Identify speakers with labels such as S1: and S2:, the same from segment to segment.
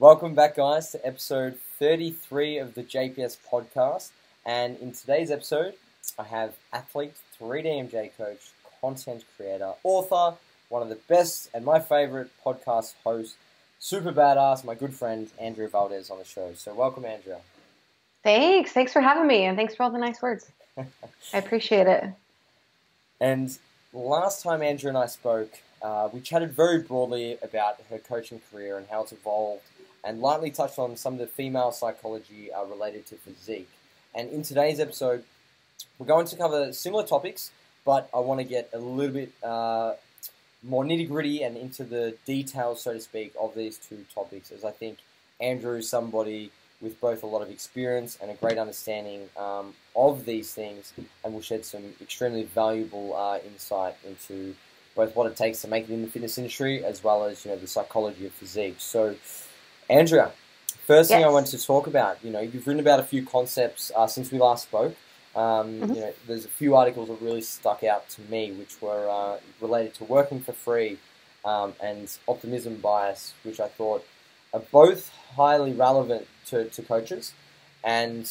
S1: Welcome back, guys, to episode 33 of the JPS podcast. And in today's episode, I have athlete, 3DMJ coach, content creator, author, one of the best and my favorite podcast hosts, super badass, my good friend, Andrea Valdez on the show. So, welcome, Andrea.
S2: Thanks. Thanks for having me, and thanks for all the nice words. I appreciate it.
S1: And last time Andrea and I spoke, uh, we chatted very broadly about her coaching career and how it's evolved and lightly touched on some of the female psychology uh, related to physique. And in today's episode, we're going to cover similar topics, but I want to get a little bit uh, more nitty gritty and into the details, so to speak, of these two topics, as I think Andrea is somebody with both a lot of experience and a great understanding um, of these things, and will shed some extremely valuable uh, insight into both what it takes to make it in the fitness industry as well as you know the psychology of physique. So Andrea, first thing I wanted to talk about, you know, you've written about a few concepts uh, since we last spoke. Um, mm-hmm. You know, there's a few articles that really stuck out to me, which were uh, related to working for free um, and optimism bias, which I thought are both highly relevant to, to coaches. And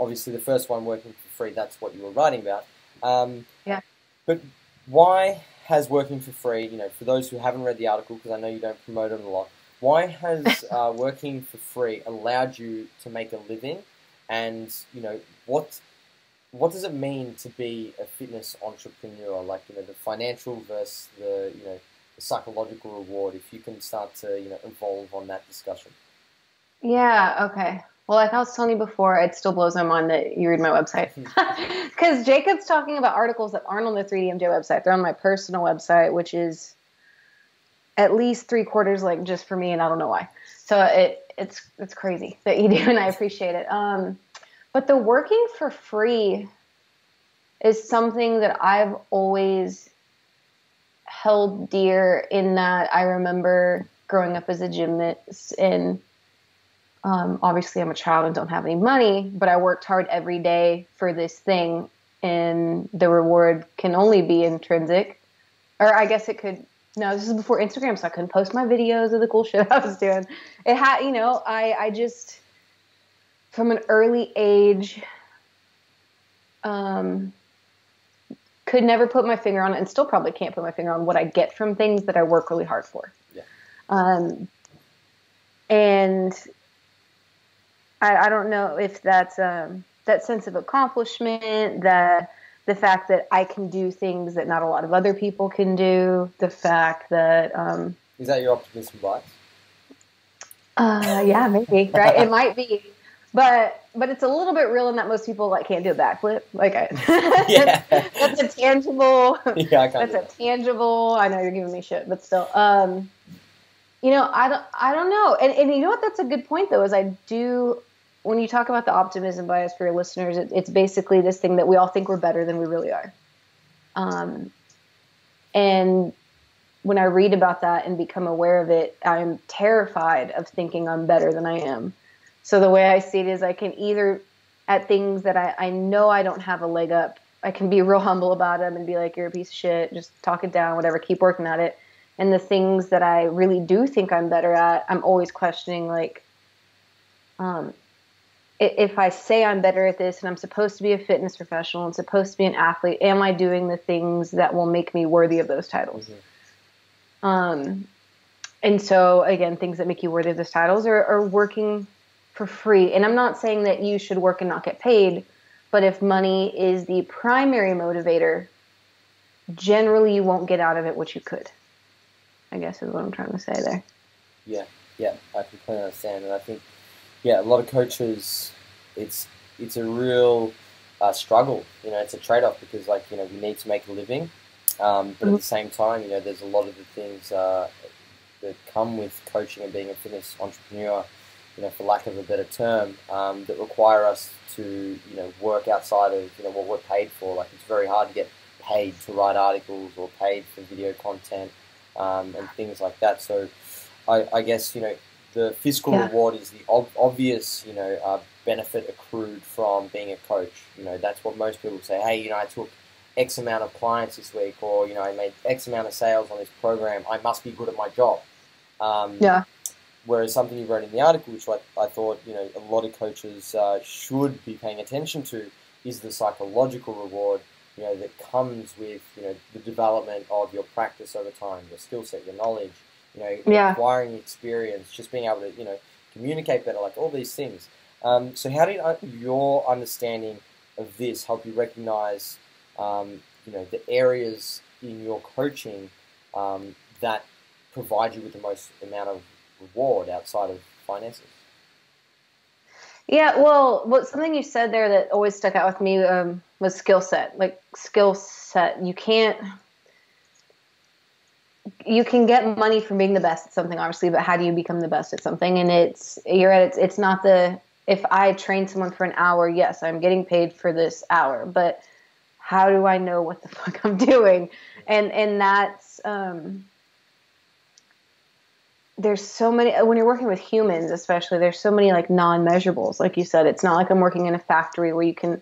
S1: obviously, the first one, working for free, that's what you were writing about. Um,
S2: yeah.
S1: But why has working for free, you know, for those who haven't read the article, because I know you don't promote it a lot, why has uh, working for free allowed you to make a living? And you know what what does it mean to be a fitness entrepreneur? Like you know the financial versus the you know the psychological reward. If you can start to you know evolve on that discussion.
S2: Yeah. Okay. Well, like I was telling you before, it still blows my mind that you read my website. Because Jacob's talking about articles that aren't on the 3DMJ website. They're on my personal website, which is at least three quarters like just for me, and I don't know why. So it it's it's crazy that you do, and I appreciate it. Um, but the working for free is something that I've always held dear. In that I remember growing up as a gymnast, and um, obviously I'm a child and don't have any money, but I worked hard every day for this thing, and the reward can only be intrinsic, or I guess it could no, this is before Instagram, so I couldn't post my videos of the cool shit I was doing. It had, you know, I, I just, from an early age, um, could never put my finger on it, and still probably can't put my finger on what I get from things that I work really hard for.
S1: Yeah.
S2: Um, and I, I don't know if that's um, that sense of accomplishment, that the fact that I can do things that not a lot of other people can do, the fact that um,
S1: is that your optimism bias?
S2: Uh, yeah, maybe right. it might be, but but it's a little bit real in that most people like can't do a backflip. Like, I, yeah, that's a tangible.
S1: Yeah, I
S2: that's
S1: a
S2: tangible. I know you're giving me shit, but still, um, you know, I don't, I don't know. And and you know what? That's a good point though. Is I do when you talk about the optimism bias for your listeners, it, it's basically this thing that we all think we're better than we really are. Um, and when I read about that and become aware of it, I'm terrified of thinking I'm better than I am. So the way I see it is I can either, at things that I, I know I don't have a leg up, I can be real humble about them and be like, you're a piece of shit, just talk it down, whatever, keep working at it. And the things that I really do think I'm better at, I'm always questioning, like, um, if I say I'm better at this and I'm supposed to be a fitness professional and supposed to be an athlete, am I doing the things that will make me worthy of those titles? Mm-hmm. Um, and so again, things that make you worthy of those titles are, are working for free. And I'm not saying that you should work and not get paid, but if money is the primary motivator, generally you won't get out of it what you could. I guess is what I'm trying to say there.
S1: Yeah, yeah, I completely understand, and I think yeah, a lot of coaches, it's it's a real uh, struggle. You know, it's a trade off because like you know we need to make a living, um, but mm-hmm. at the same time, you know, there's a lot of the things uh, that come with coaching and being a fitness entrepreneur. You know, for lack of a better term, um, that require us to you know work outside of you know what we're paid for. Like it's very hard to get paid to write articles or paid for video content um, and things like that. So, I, I guess you know the fiscal yeah. reward is the ob- obvious, you know, uh, benefit accrued from being a coach. You know, that's what most people say. Hey, you know, I took X amount of clients this week, or you know, I made X amount of sales on this program. I must be good at my job.
S2: Um, yeah.
S1: whereas something you wrote in the article, which I, I thought you know a lot of coaches uh, should be paying attention to, is the psychological reward you know that comes with you know the development of your practice over time, your skill set, your knowledge, you know,
S2: Yeah.
S1: acquiring experience, just being able to you know communicate better, like all these things. Um, so, how did uh, your understanding of this help you recognize, um, you know, the areas in your coaching um, that provide you with the most amount of reward outside of finances?
S2: Yeah, well, what something you said there that always stuck out with me um, was skill set. Like skill set, you can't. You can get money from being the best at something, obviously, but how do you become the best at something? And it's you're at it's, it's not the if I train someone for an hour, yes, I'm getting paid for this hour, but how do I know what the fuck I'm doing? And and that's um, there's so many when you're working with humans especially there's so many like non-measurables like you said it's not like i'm working in a factory where you can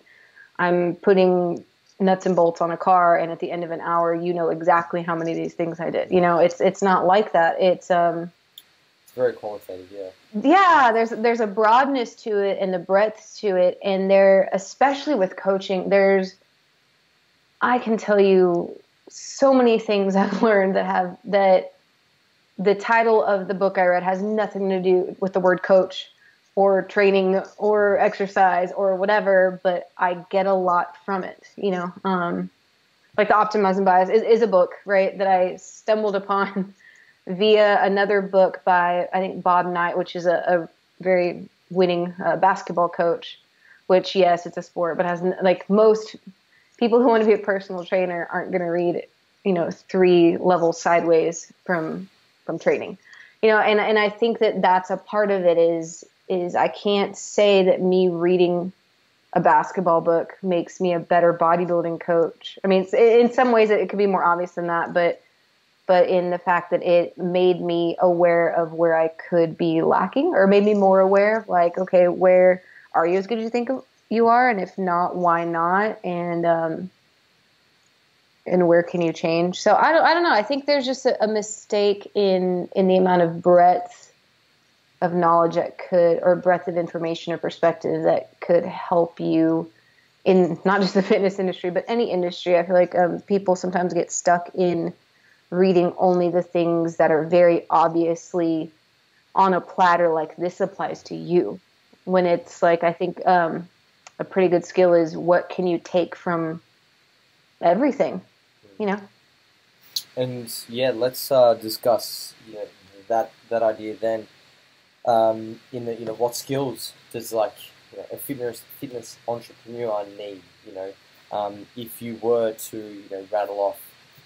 S2: i'm putting nuts and bolts on a car and at the end of an hour you know exactly how many of these things i did. You know it's it's not like that. It's um
S1: It's very qualitative, yeah.
S2: yeah there's there's a broadness to it and the breadth to it and there especially with coaching there's i can tell you so many things i've learned that have that the title of the book i read has nothing to do with the word coach or training or exercise or whatever but i get a lot from it you know um, like the optimism bias is, is a book right that i stumbled upon via another book by I think Bob Knight, which is a, a very winning uh, basketball coach. Which yes, it's a sport, but has like most people who want to be a personal trainer aren't going to read, you know, three levels sideways from from training, you know. And and I think that that's a part of it is is I can't say that me reading a basketball book makes me a better bodybuilding coach. I mean, in some ways it, it could be more obvious than that, but but in the fact that it made me aware of where I could be lacking or made me more aware of like, okay, where are you as good as you think you are? And if not, why not? And, um, and where can you change? So I don't, I don't know. I think there's just a, a mistake in, in the amount of breadth of knowledge that could, or breadth of information or perspective that could help you in not just the fitness industry, but any industry. I feel like um, people sometimes get stuck in reading only the things that are very obviously on a platter, like this applies to you. When it's like, I think um, a pretty good skill is what can you take from everything, you know?
S1: And yeah, let's uh, discuss that that idea then. Um, in the you know what skills does like you know, a fitness fitness entrepreneur need? You know, um, if you were to you know rattle off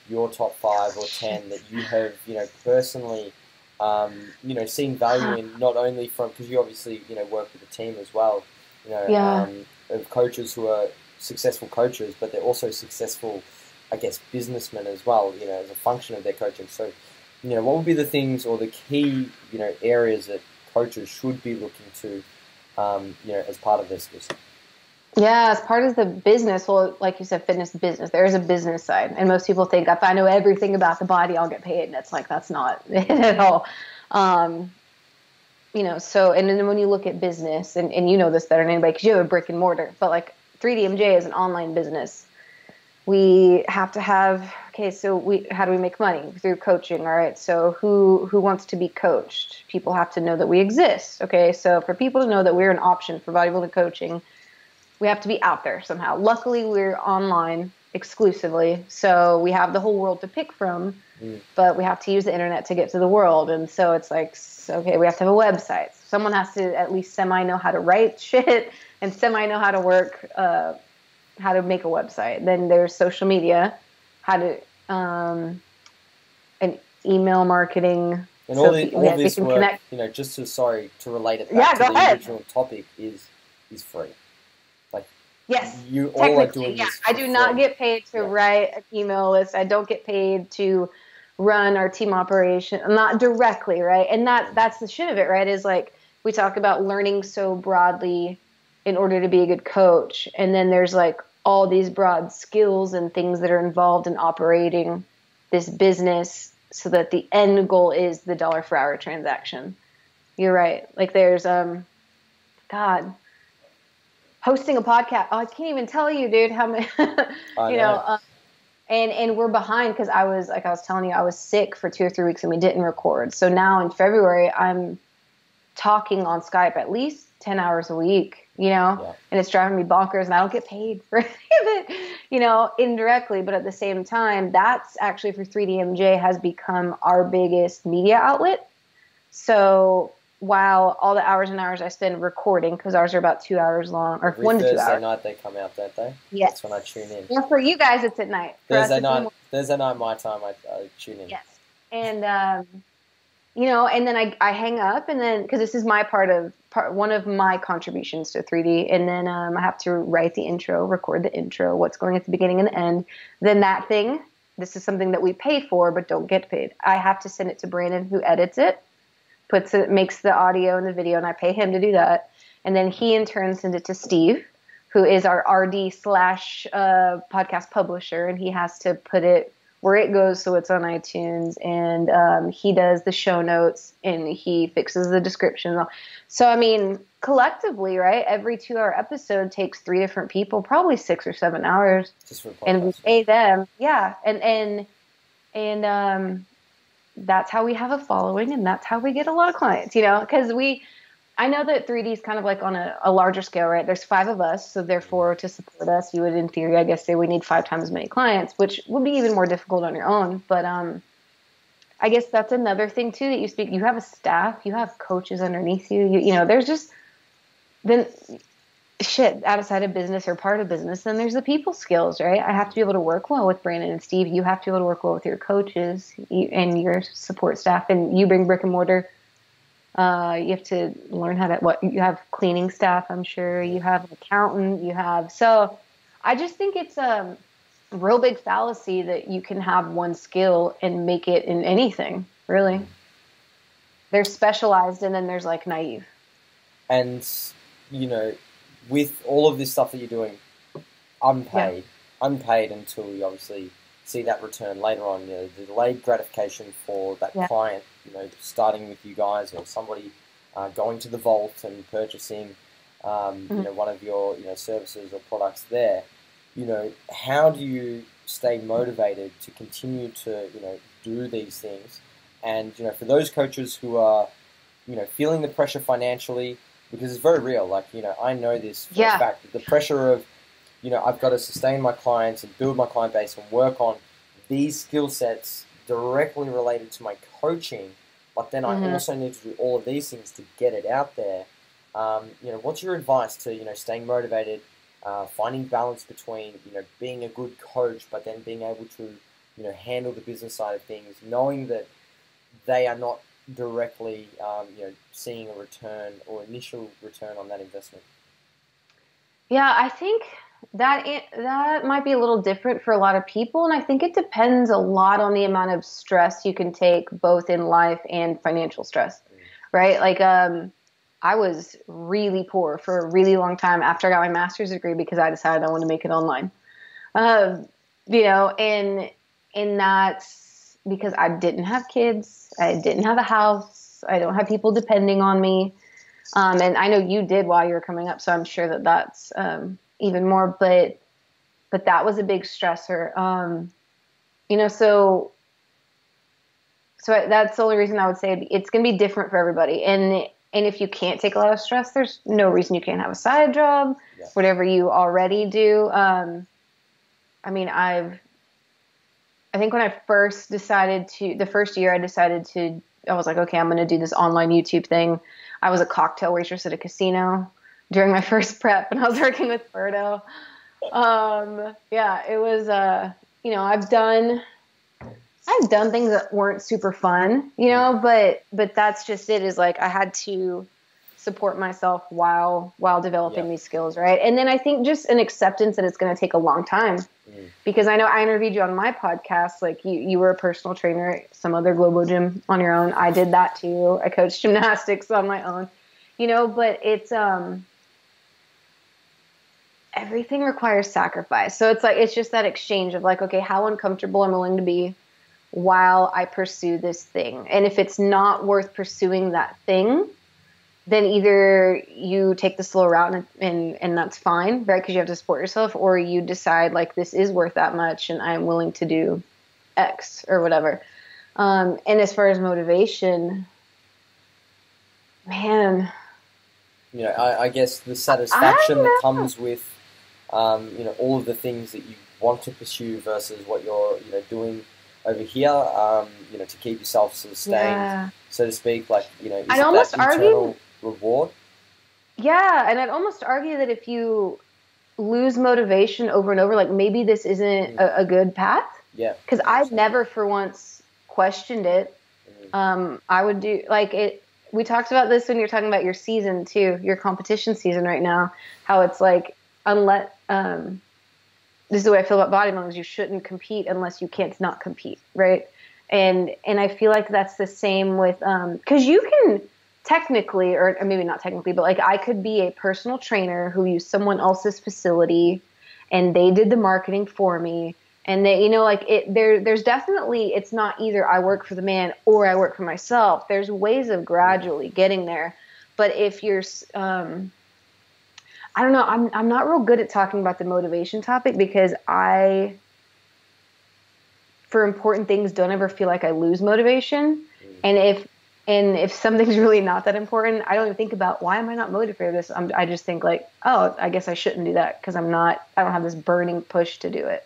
S1: your top five or ten that you have you know personally um, you know seen value in not only from because you obviously you know work with a team as well you know
S2: Yeah.
S1: um, of coaches who are successful coaches but they're also successful I guess businessmen as well you know as a function of their coaching so you know what would be the things or the key you know areas that coaches should be looking to um, you know as part of skill set
S2: Yeah, as part of the business, well, like you said, fitness business, there is a business side. And most people think if I know everything about the body, I'll get paid. And it's like, that's not it at all. Um, you know, so, and then when you look at business, and, and you know this better than anybody because you have a brick and mortar, but like 3DMJ is an online business. We have to have, okay, so we, how do we make money? Through coaching. All right. So who, who wants to be coached? People have to know that we exist. Okay. So for people to know that we're an option for bodybuilding coaching, we have to be out there somehow. Luckily, we're online exclusively, so we have the whole world to pick from,
S1: Mm.
S2: but we have to use the internet to get to the world. And so it's like, okay, we have to have a website. Someone has to at least semi know how to write shit and semi know how to work, uh, how to make a website. Then there's social media, how to, um, and email marketing.
S1: And
S2: So
S1: all, the, all this work,
S2: connect-
S1: you know, just to sorry to relate it back
S2: Yeah,
S1: to the
S2: ahead.
S1: original topic is is free.
S2: Like yes.
S1: You all are doing
S2: yeah.
S1: this.
S2: I do not get paid to
S1: Yeah.
S2: write an email list. I don't get paid to run our team operation, not directly, right? And that that's the shit of it, right? Is like we talk about learning so broadly in order to be a good coach, and then there's like all these broad skills and things that are involved in operating this business so that the end goal is the dollar for hour transaction. You're right. Like there's um, God, hosting a podcast. Oh, I can't even tell you, dude. How many? you know. know um, and and we're behind because I was like I was telling you I was sick for two or three weeks and we didn't record. So now in February I'm talking on Skype at least ten hours a week, you know, yeah. and it's driving me bonkers and I don't get paid for any of it, you know, indirectly. But at the same time, that's actually for 3DMJ has become our biggest media outlet. So while all the hours and hours I spend recording, because ours are about two hours long, or
S1: Every
S2: one to two hours.
S1: Thursday night they come out, don't they?
S2: Yes.
S1: That's when I tune in.
S2: Yeah, for you guys, it's at night.
S1: For Thursday night, Thursday night, my time, I, I tune in.
S2: Yes, and um, you know, and then I, I hang up, and then because this is my part of part one of my contributions to 3D, and then um, I have to write the intro, record the intro, what's going at the beginning and the end. Then that thing, this is something that we pay for but don't get paid. I have to send it to Brandon, who edits it puts it, makes the audio and the video, and I pay him to do that. And then he in turn sends it to Steve, who is our RD slash uh, podcast publisher, and he has to put it where it goes so it's on iTunes. And um, he does the show notes and he fixes the description. So I mean, collectively, right? Every two-hour episode takes three different people, probably six or seven hours, and we pay them. Yeah, and and and um, that's how we have a following and that's how we get a lot of clients, you know, because we, I know that 3D is kind of like on a, a, larger scale, right? There's five of us. So therefore to support us, you would in theory, I guess say we need five times as many clients, which would be even more difficult on your own. But, um, I guess that's another thing too, that you speak, you have a staff, you have coaches underneath you, you, you know, there's just, then shit outside of business or part of business, then there's the people skills, right? I have to be able to work well with Brandon and Steve. You have to be able to work well with your coaches and your support staff, and you bring brick and mortar. Uh, you have to learn how to what you have cleaning staff. I'm sure you have an accountant. You have so. I just think it's a real big fallacy that you can have one skill and make it in anything. Really, there's specialized, and then there's like naive.
S1: And you know, with all of this stuff that you're doing, unpaid, yeah. unpaid until you obviously see that return later on. You know, the delayed gratification for that yeah. client, you know, starting with you guys or somebody uh, going to the vault and purchasing, um, mm-hmm. you know, one of your you know services or products there. You know, how do you stay motivated to continue to you know do these things? And you know, for those coaches who are you know feeling the pressure financially because it's very real. Like you know, I know this for yeah. a fact. The pressure of you know, I've got to sustain my clients and build my client base and work on these skill sets directly related to my coaching. But then mm-hmm. I also need to do all of these things to get it out there. Um, you know, what's your advice to you know staying motivated, uh, finding balance between you know being a good coach, but then being able to you know handle the business side of things, knowing that they are not directly, um, you know, seeing a return or initial return on that investment?
S2: Yeah, I think that that might be a little different for a lot of people, and I think it depends a lot on the amount of stress you can take, both in life and financial stress, right? Like, um, I was really poor for a really long time after I got my master's degree because I decided I wanted to make it online. Um, you know, and and that's because I didn't have kids, I didn't have a house, I don't have people depending on me. Um, and I know you did while you were coming up, so I'm sure that that's um, even more. But but that was a big stressor. Um, you know, so so that's the only reason I would say it's going to be different for everybody. And and if you can't take a lot of stress, there's no reason you can't have a side job, yeah. whatever you already do. Um, I mean, I've I think when I first decided to, the first year I decided to, I was like, okay, I'm going to do this online YouTube thing. I was a cocktail waitress at a casino during my first prep, and I was working with Berto. Um, yeah, it was, uh, you know, I've done, I've done things that weren't super fun, you know, but but that's just it. Is like I had to support myself while while developing yeah. these skills, right? And then I think just an acceptance that it's going to take a long time. Mm. Because I know I interviewed you on my podcast, like you, you were a personal trainer at some other global gym on your own. I did that too. I coached gymnastics on my own, you know, but it's, um, everything requires sacrifice. So it's like, it's just that exchange of like, okay, how uncomfortable I'm willing to be while I pursue this thing. And if it's not worth pursuing that thing, then either you take the slow route and and, and that's fine, right? Because you have to support yourself, or you decide like this is worth that much, and I'm willing to do X or whatever. Um, and as far as motivation, man,
S1: you know, I, I guess the satisfaction that comes with, um, you know, all of the things that you want to pursue versus what you're, you know, doing over here, um, you know, to keep yourself sustained,
S2: yeah.
S1: so to speak. Like, you know, is
S2: I'd almost
S1: that
S2: argue-
S1: reward?
S2: Yeah, and I'd almost argue that if you lose motivation over and over, like maybe this isn't a, a good path.
S1: Yeah.
S2: Because I've never for once questioned it.
S1: Mhm.
S2: Um, I would do like it. We talked about this when you're talking about your season too, your competition season right now. How it's like unless um, this is the way I feel about bodybuilding. You shouldn't compete unless you can't not compete, right? And and I feel like that's the same with because you can technically, or maybe not technically, but like I could be a personal trainer who used someone else's facility, and they did the marketing for me, and they, you know, like it. There, there's definitely it's not either I work for the man or I work for myself. There's ways of gradually getting there, but if you're, um, I don't know, I'm I'm not real good at talking about the motivation topic because I. For important things, don't ever feel like I lose motivation, mm. and if and if something's really not that important, I don't even think about why am I not motivated for this. I'm, I just think like, oh, I guess I shouldn't do that because I'm not. I don't have this burning push to do it.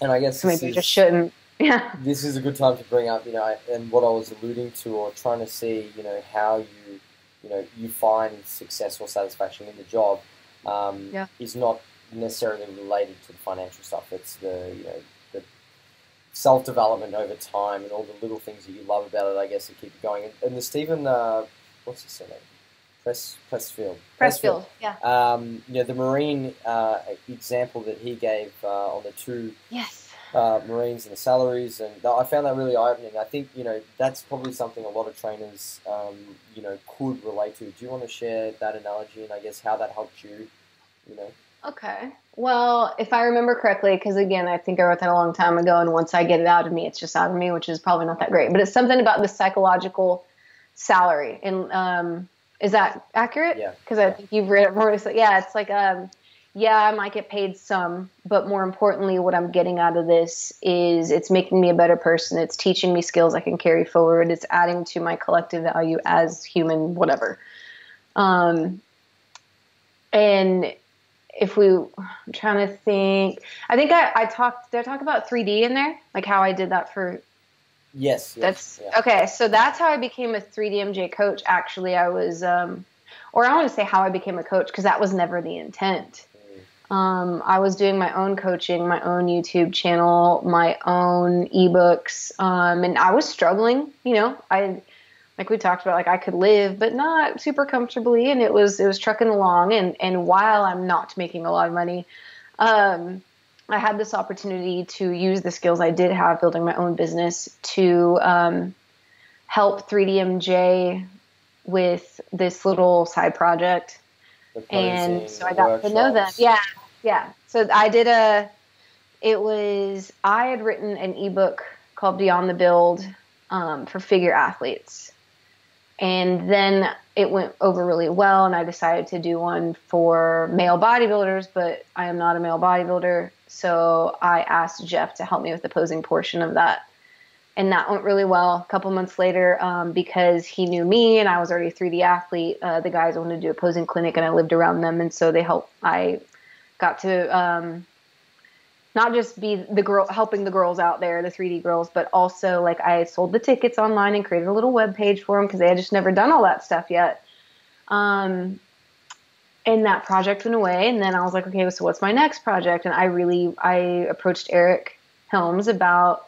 S1: And I guess
S2: So maybe I just shouldn't. Yeah.
S1: this is a good time to bring up, you know, and what I was alluding to or trying to see, you know, how you, you know, you find success or satisfaction in the job um,
S2: Yeah.
S1: is not necessarily related to the financial stuff. It's the, you know, the self development over time and all the little things that you love about it, I guess, that keep you going. And, and the Steven, uh, what's his surname? Press Pressfield.
S2: Pressfield. Yeah.
S1: Um, you know, the Marine uh, example that he gave uh, on the two
S2: Yes.
S1: Uh, Marines and the salaries, and I found that really eye opening. I think you know that's probably something a lot of trainers um, you know could relate to. Do you want to share that analogy and I guess how that helped you? You know,
S2: Okay. Well, if I remember correctly, because again, I think I wrote that a long time ago, and once I get it out of me, it's just out of me, which is probably not that great. But it's something about the psychological salary, and um, is that accurate?
S1: Yeah.
S2: Because I think you've read it more. So yeah, it's like um, yeah, I might get paid some, but more importantly, what I'm getting out of this is it's making me a better person. It's teaching me skills I can carry forward. It's adding to my collective value as human, whatever. Um, and if we, I'm trying to think, I think I, I talked, did I talk about 3D in there? Like how I did that for
S1: yes, yes
S2: that's
S1: yeah.
S2: okay. So that's how I became a 3DMJ coach. Actually, I was, um, or I want to say how I became a coach because that was never the intent. Um, I was doing my own coaching, my own YouTube channel, my own ebooks, um, and I was struggling. You know, I like we talked about, like I could live, but not super comfortably, and it was it was trucking along. And and while I'm not making a lot of money, um, I had this opportunity to use the skills I did have building my own business to um, help 3DMJ with this little side project and so I got to know them. Yeah, yeah. So I did a. It was I had written an ebook called Beyond the Build um, for figure athletes, and then it went over really well, and I decided to do one for male bodybuilders, but I am not a male bodybuilder, so I asked Jeff to help me with the posing portion of that. And that went really well. A couple months later, um, because he knew me and I was already a 3D athlete, uh, the guys wanted to do a posing clinic, and I lived around them, and so they helped. I got to um, not just be the girl helping the girls out there, the 3D girls, but also like I sold the tickets online and created a little web page for them because they had just never done all that stuff yet. Um, and that project went away, and then I was like, okay, so what's my next project? And I really I approached Eric Helms about.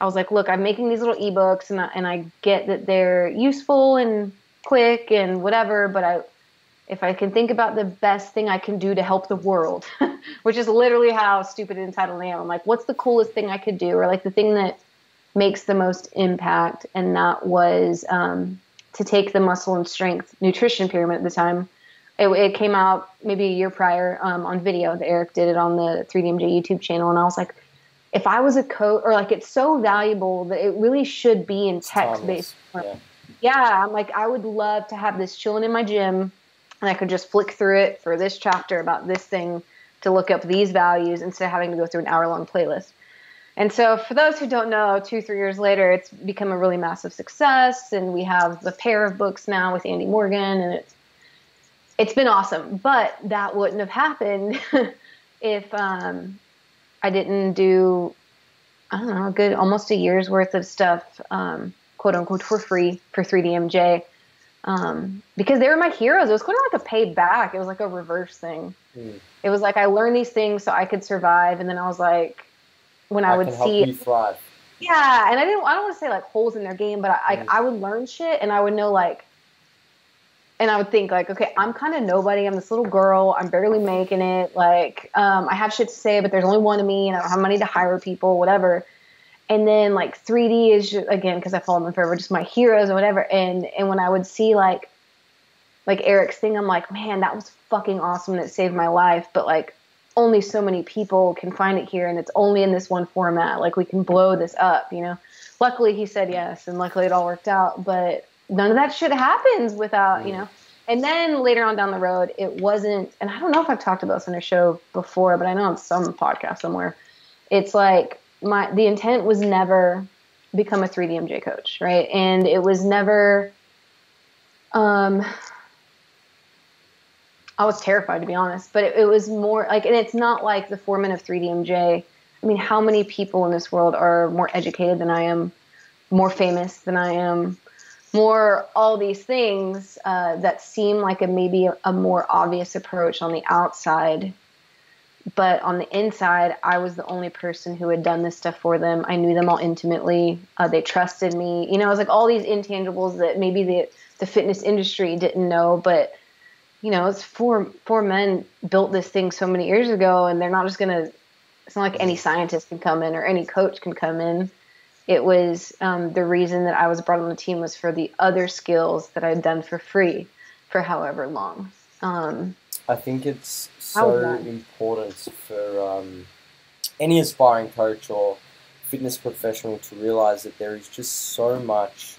S2: I was like, look, I'm making these little ebooks, and I, and I get that they're useful and quick and whatever, but I if I can think about the best thing I can do to help the world, which is literally how stupid and entitled I am. I'm like, what's the coolest thing I could do, or like the thing that makes the most impact? And that was um, to take the muscle and strength nutrition pyramid at the time. It, it came out maybe a year prior um, on video. That Eric did it on the 3DMJ YouTube channel, and I was like, if I was a coach, or like it's so valuable that it really should be in text based.
S1: Yeah.
S2: Yeah, I'm like, I would love to have this chilling in my gym, and I could just flick through it for this chapter about this thing to look up these values instead of having to go through an hour long playlist. And so, for those who don't know, two, three years later, it's become a really massive success. And we have the pair of books now with Andy Morgan, and it's it's been awesome. But that wouldn't have happened if um, I didn't do, I don't know, a good almost a year's worth of stuff, um, quote unquote, for free for 3DMJ. Um, because they were my heroes. It was kind of like a payback. It was like a reverse thing. Mm. It was like I learned these things so I could survive, and then I was like, when I, I would see. Yeah, and I didn't. I don't want to say like holes in their game, but I, mm. I, I would learn shit, and I would know like, and I would think like, okay, I'm kind of nobody. I'm this little girl. I'm barely making it. Like, um, I have shit to say, but there's only one of me, and I don't have money to hire people, whatever. And then like 3D is just, again because I follow them forever, just my heroes or whatever. And and when I would see like, like Eric's thing, I'm like, man, that was fucking awesome. And it saved my life. But like, only so many people can find it here and it's only in this one format. Like we can blow this up, you know. Luckily he said yes and luckily it all worked out, but none of that shit happens without, you know. And then later on down the road, it wasn't and I don't know if I've talked about this on a show before, but I know on some podcast somewhere. It's like my the intent was never become a 3DMJ coach, right? And it was never um I was terrified to be honest, but it, it, was more like, and it's not like the foreman of 3DMJ. I mean, how many people in this world are more educated than I am, more famous than I am, more all these things uh, that seem like a maybe a, more obvious approach on the outside, but on the inside, I was the only person who had done this stuff for them. I knew them all intimately. Uh, they trusted me. You know, it was like all these intangibles that maybe the the fitness industry didn't know, but you know, it's four four men built this thing so many years ago, and they're not just gonna. It's not like any scientist can come in or any coach can come in. It was um, the reason that I was brought on the team was for the other skills that I'd done for free for however long. Um,
S1: I think it's so important for um, any aspiring coach or fitness professional to realize that there is just so much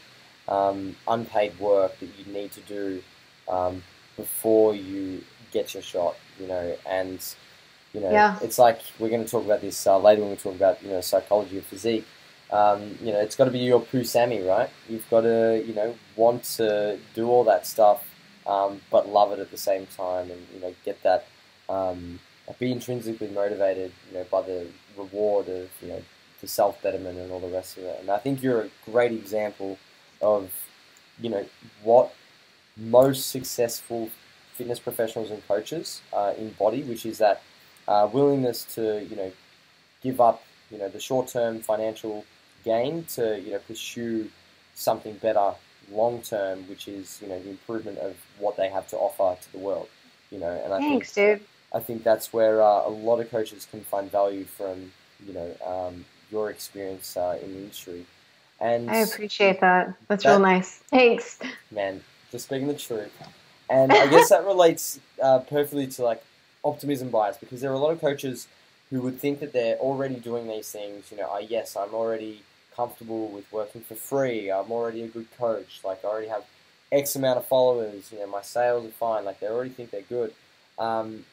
S1: um, unpaid work that you need to do um, before you get your shot, you know, and you know, yeah. it's like we're going to talk about this uh, later when we talk about you know psychology of physique. Um, you know, it's got to be your poo Sammy, right? You've got to you know want to do all that stuff, um, but love it at the same time, and you know get that um, be intrinsically motivated, you know, by the reward of you know the self betterment and all the rest of it. And I think you're a great example of you know what most successful fitness professionals and coaches uh, embody, which is that uh, willingness to you know give up you know the short term financial gain to you know pursue something better long term, which is you know the improvement of what they have to offer to the world. You know, and I
S2: Thanks,
S1: think
S2: dude.
S1: I think that's where uh, a lot of coaches can find value from you know um, your experience uh, in the industry. And
S2: I appreciate that. That's that, real nice. Thanks.
S1: Man, just speaking the truth. And I guess that relates uh, perfectly to like optimism bias because there are a lot of coaches who would think that they're already doing these things. You know, oh, yes, I'm already comfortable with working for free. I'm already a good coach. Like I already have X amount of followers. You know, my sales are fine. Like they already think they're good. Um,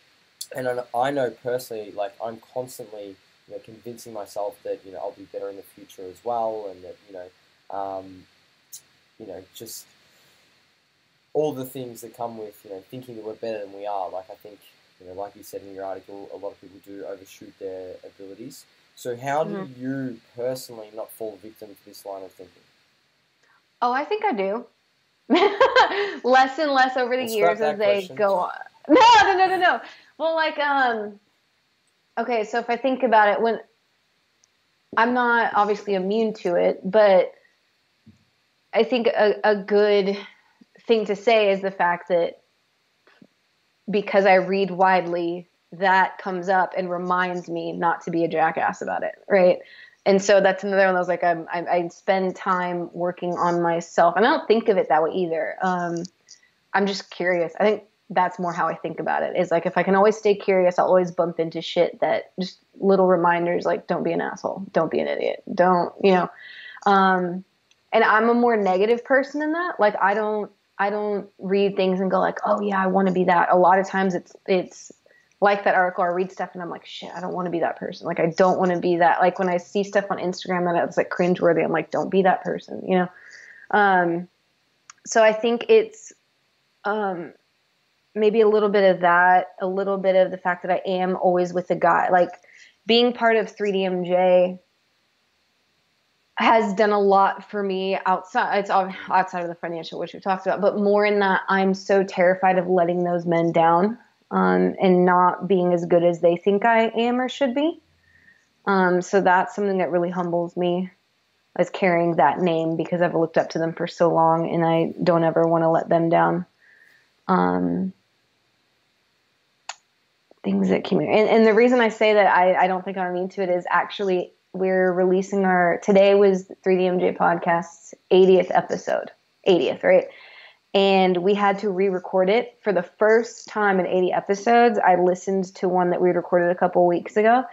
S1: and I know personally, like I'm constantly, you know, convincing myself that you know I'll be better in the future as well, and that you know, um, you know, just all the things that come with you know thinking that we're better than we are. Like I think you know, like you said in your article, a lot of people do overshoot their abilities. So how do mm-hmm. you personally not fall victim to this line of thinking?
S2: Oh, I think I do. less and less over the Let's years as they question. go on. No, no, no, no, no. Well, like, um, okay, so if I think about it, when I'm not obviously immune to it, but I think a, a good thing to say is the fact that because I read widely, that comes up and reminds me not to be a jackass about it, right? And so that's another one I was like I'm, I, I spend time working on myself, and I don't think of it that way either. Um, I'm just curious. I think that's more how I think about it. Is like if I can always stay curious, I'll always bump into shit that just little reminders like don't be an asshole, don't be an idiot, don't you know. Um, and I'm a more negative person in that. Like I don't I don't read things and go like, oh yeah, I want to be that. A lot of times it's it's like that article. I read stuff and I'm like, shit, I don't want to be that person. Like I don't want to be that. Like when I see stuff on Instagram and it's like cringeworthy, I'm like, don't be that person. You know. Um, so I think it's um, maybe a little bit of that, a little bit of the fact that I am always with a guy. Like being part of 3DMJ has done a lot for me outside it's outside of the financial which we talked about but more in that i'm so terrified of letting those men down um, and not being as good as they think i am or should be um, so that's something that really humbles me as carrying that name because i've looked up to them for so long and i don't ever want to let them down um, things that came and, and the reason i say that I, I don't think i'm immune to it is actually we're releasing our today was 3DMJ podcast's 80th episode. 80th, right? And we had to re-record it for the first time in 80 episodes. I listened to one that we recorded a couple weeks ago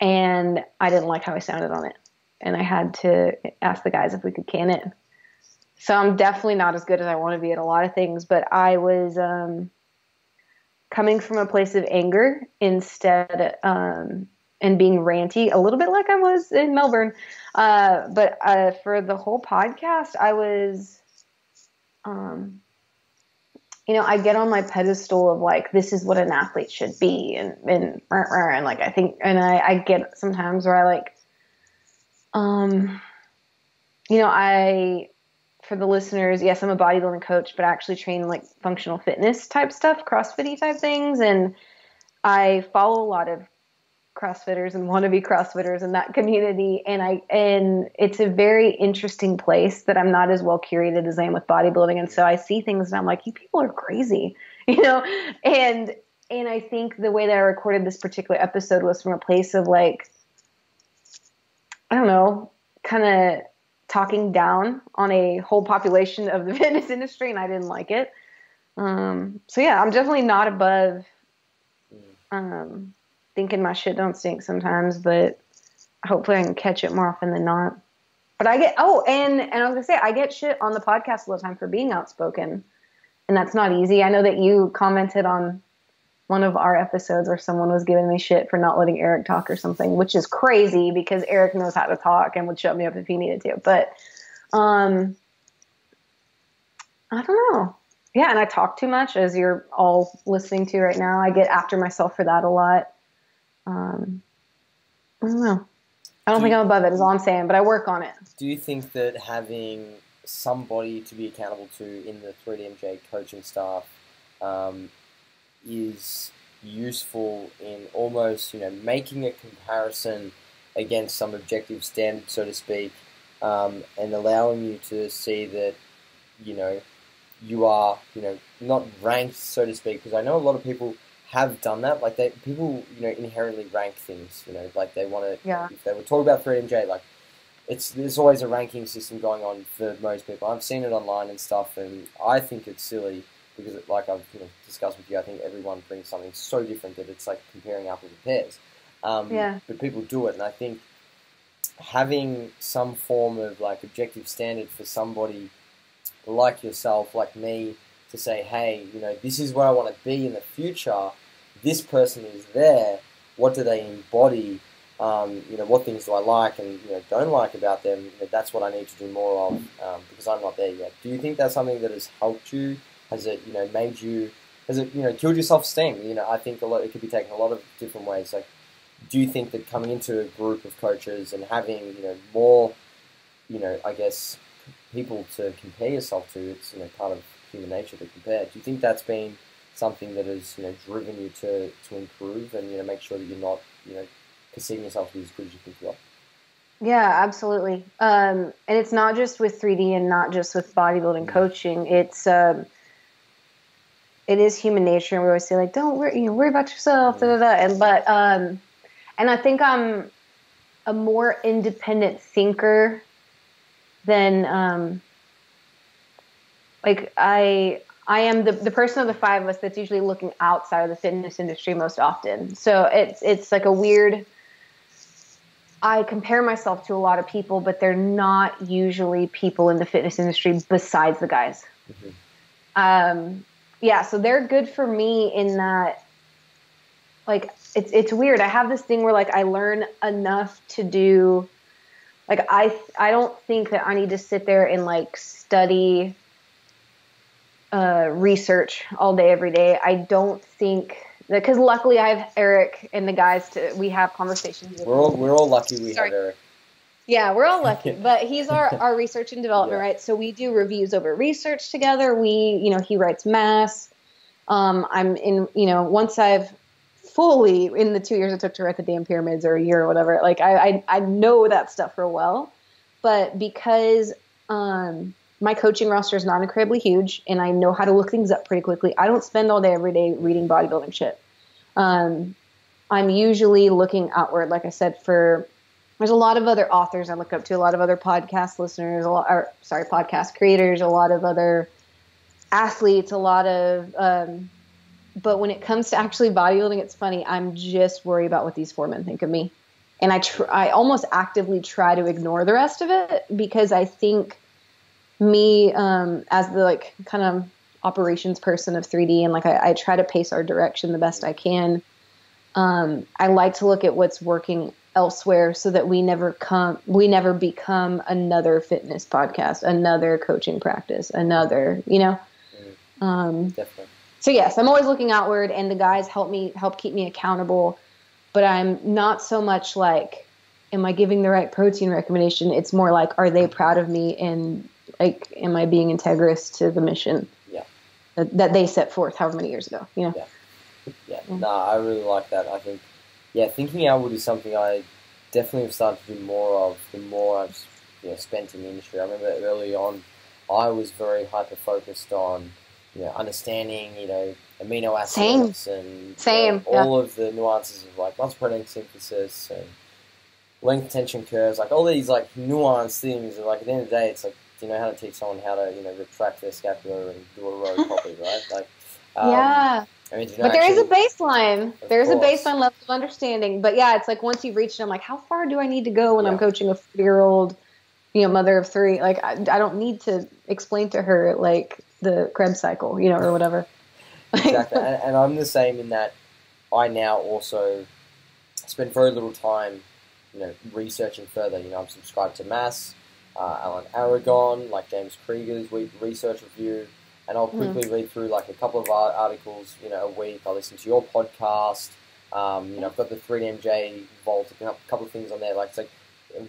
S2: and I didn't like how I sounded on it. And I had to ask the guys if we could can it. So I'm definitely not as good as I want to be at a lot of things, but I was um, coming from a place of anger instead um, and being ranty a little bit like I was in Melbourne. Uh, but uh, for the whole podcast, I was, um, you know, I get on my pedestal of like, this is what an athlete should be. And, and, and like, I think, and I, I get sometimes where I like, um, you know, I, for the listeners, yes, I'm a bodybuilding coach, but I actually train like functional fitness type stuff, CrossFitty type things. And I follow a lot of crossfitters and wannabe crossfitters in that community. And i and it's a very interesting place that i'm not as well curated as i am with bodybuilding. And so i see things and i'm like you people are crazy you know? And and i think the way that i recorded this particular episode was from a place of like i don't know kind of talking down on a whole population of the fitness industry and i didn't like it. Um, so yeah i'm definitely not above um, thinking my shit don't stink sometimes, but hopefully I can catch it more often than not. But I get oh, and and I was gonna say I get shit on the podcast all the time for being outspoken, and that's not easy. I know that you commented on one of our episodes where someone was giving me shit for not letting Eric talk or something, which is crazy because Eric knows how to talk and would shut me up if he needed to. But um, I don't know. Yeah, and I talk too much, as you're all listening to right now. I get after myself for that a lot. Um, I don't know. I don't do think I'm above it. Is all I'm saying, but I work on it.
S1: Do you think that having somebody to be accountable to in the 3DMJ coaching staff um, is useful in almost you know making a comparison against some objective standard, so to speak, um, and allowing you to see that you know you are you know not ranked, so to speak. Because I know a lot of people have done that. Like they people, you know, inherently rank things. You know, like they want to.
S2: Yeah.
S1: If they were talking about 3DMJ, like it's there's always a ranking system going on for most people. I've seen it online and stuff, and I think it's silly because, it, like I've you know, discussed with you, I think everyone brings something so different that it's like comparing apples and pears. Um,
S2: yeah.
S1: But people do it, and I think having some form of like objective standard for somebody like yourself, like me, to say, hey, you know, this is where I want to be in the future. This person is there. What do they embody? Um, you know, what things do I like and you know don't like about them? You know, that's what I need to do more of um, because I'm not there yet. Do you think that's something that has helped you? Has it you know made you? Has it you know killed your self esteem? You know, I think a lot. It could be taken a lot of different ways. Like, do you think that coming into a group of coaches and having you know more, you know, I guess people to compare yourself to, it's you know part of human nature to compare. Do you think that's been something that has you know driven you to, to improve and you know make sure that you're not you know perceiving yourself to be as good as you think you are?
S2: Yeah, absolutely. Um, and it's not just with 3D and not just with bodybuilding mm-hmm. coaching. It's um, it is human nature, and we always say like, "Don't worry, you know, worry about yourself." Mm-hmm. Da, da, da. And but um, and I think I'm a more independent thinker than um, like I I am the, the person of the five of us that's usually looking outside of the fitness industry most often. So it's it's like a weird I compare myself to a lot of people, but they're not usually people in the fitness industry besides the guys. Mm-hmm. Um, yeah, so they're good for me in that, like, it's it's weird. I have this thing where like I learn enough to do, like I I don't think that I need to sit there and like study, uh, research all day every day. I don't think that because luckily I have Eric and the guys to we have conversations.
S1: We're all we're all lucky we Sorry. have Eric.
S2: Yeah, we're all lucky, but he's our, our research and development, yeah. right? So we do reviews over research together. We, you know, he writes mass. Um, I'm in, you know, once I've fully in the two years it took to write the damn pyramids or a year or whatever, like I, I, I know that stuff real well, but because um, my coaching roster is not incredibly huge and I know how to look things up pretty quickly. I don't spend all day every day reading bodybuilding shit. Um, I'm usually looking outward, like I said, for there's a lot of other authors I look up to, a lot of other podcast listeners, a lot, or sorry, podcast creators, a lot of other athletes, a lot of, um, but when it comes to actually bodybuilding, it's funny. I'm just worried about what these four men think of me. And I, tr- I almost actively try to ignore the rest of it because I think me um, as the like kind of operations person of 3D and like I, I try to pace our direction the best I can. Um, I like to look at what's working elsewhere so that we never come we never become another fitness podcast, another coaching practice, another you know. Mm-hmm. Um, Definitely. So yes, I'm always looking outward, and the guys help me help keep me accountable. But I'm not so much like, am I giving the right protein recommendation? It's more like, are they proud of me and like, am I being integrous to the mission?
S1: Yeah.
S2: That, that they set forth however many years ago, you know?
S1: Yeah. Yeah. yeah. No, I really like that. I think, yeah, thinking outward is something I definitely have started to do more of the more I've you know, spent in the industry. I remember early on, I was very hyper focused on, you know, understanding, you know, amino acids
S2: Same.
S1: and
S2: Same.
S1: You know, all yeah. of the nuances of like muscle protein synthesis and length tension curves, like all these like nuanced things. And like at the end of the day, it's like do you know how to teach someone how to you know retract their scapula and do a row properly, right? Like,
S2: um, yeah. I mean, but there is a baseline. There's a baseline level of understanding. But yeah, it's like once you've reached it, I'm like, how far do I need to go when yeah. I'm coaching a four year old, you know, mother of three? Like, I, I don't need to explain to her like the Krebs cycle, you know, or whatever.
S1: exactly, and, and I'm the same in that I now also spend very little time, you know, researching further. You know, I'm subscribed to Mass uh, Alan Aragon, like James Krieger's week research review, and I'll quickly mm. read through like a couple of articles, you know, a week. I listen to your podcast. Um, you know, I've got the 3DMJ Vault, a couple of things on there. Like it's like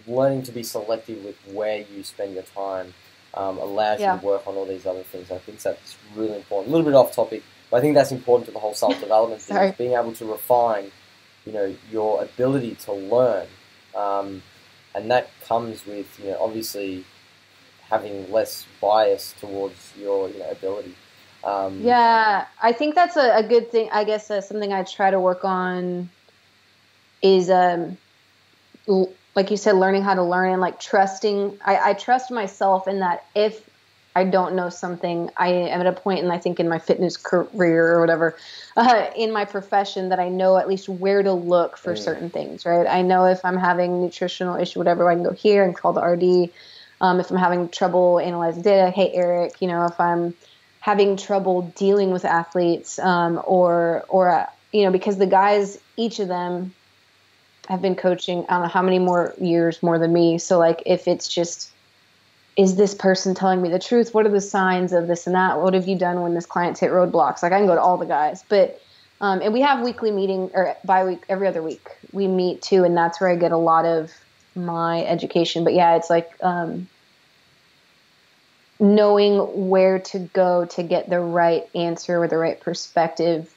S1: learning to be selective with where you spend your time um, allows yeah. you to work on all these other things. I think that's really important. A little bit off topic, but I think that's important to the whole self development thing. Being able to refine, you know, your ability to learn. Um, and that comes with you know obviously having less bias towards your you know, ability. Um,
S2: yeah, I think that's a, a good thing. I guess uh, something I try to work on is, um, l- like you said, learning how to learn and like trusting. I, I trust myself in that if I don't know something, I am at a point, and I think in my fitness career or whatever, uh, in my profession, that I know at least where to look for mm. certain things, right? I know if I'm having nutritional issue, whatever, I can go here and call the RD. Um, if I'm having trouble analyzing data, hey Eric, you know, if I'm having trouble dealing with athletes, um, or or uh, you know, because the guys, each of them have been coaching, I don't know how many more years more than me. So like, if it's just is this person telling me the truth? What are the signs of this and that? What have you done when this client's hit roadblocks? Like I can go to all the guys, but um, and we have weekly meeting or bi week every other week we meet too, and that's where I get a lot of my education. But yeah, it's like um, knowing where to go to get the right answer or the right perspective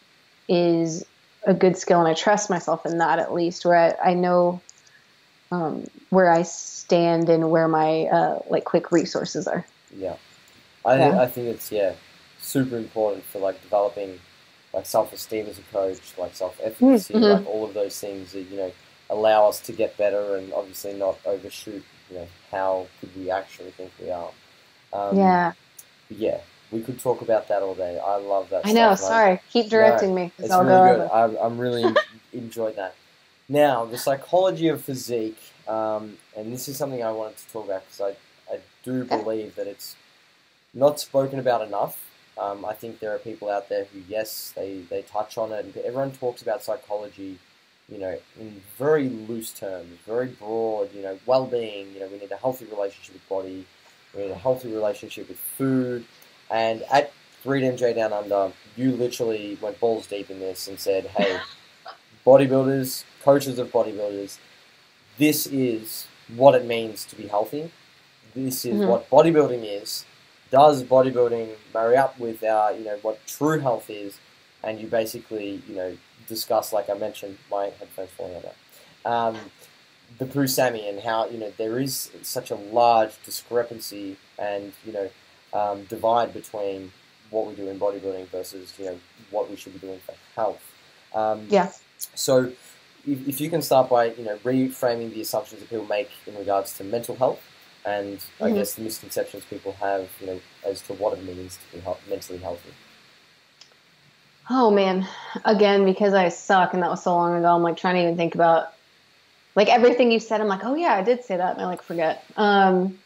S2: is a good skill, and I trust myself in that at least. Where I, I know um, where I stand and where my uh, like quick resources are.
S1: Yeah, I yeah. I think it's yeah super important for like developing like self esteem as a coach, like self efficacy, mm-hmm. like all of those things that you know allow us to get better and obviously not overshoot. You know how could we actually think we are?
S2: Um, yeah.
S1: Yeah, we could talk about that all day. I love that.
S2: I know. Stuff. Sorry, keep directing no, me.
S1: It's I'll really good. I, I'm really enjoyed that. Now, the psychology of physique, um, and this is something I wanted to talk about because I, I do believe that it's not spoken about enough. Um, I think there are people out there who, yes, they, they touch on it. Everyone talks about psychology, you know, in very loose terms, very broad, you know, well being. You know, we need a healthy relationship with body, we need a healthy relationship with food. And at 3DMJ Down Under, you literally went balls deep in this and said, hey, bodybuilders, coaches of bodybuilders, this is what it means to be healthy. This is
S2: Mhm.
S1: what bodybuilding is. Does bodybuilding marry up with our, you know, what true health is? And you basically, you know, discuss, like I mentioned, my headphones falling over, um, the Sammy and how, you know, there is such a large discrepancy and, you know, um, divide between what we do in bodybuilding versus, you know, what we should be doing for health. Um,
S2: Yeah.
S1: so, if, if you can start by you know reframing the assumptions that people make in regards to mental health, and I
S2: Mhm.
S1: guess the misconceptions people have, you know, as to what it means to be health, mentally healthy.
S2: Oh man, again because I suck and that was so long ago. I'm like trying to even think about like everything you said. I'm like, oh yeah, I did say that, and I like forget. Um,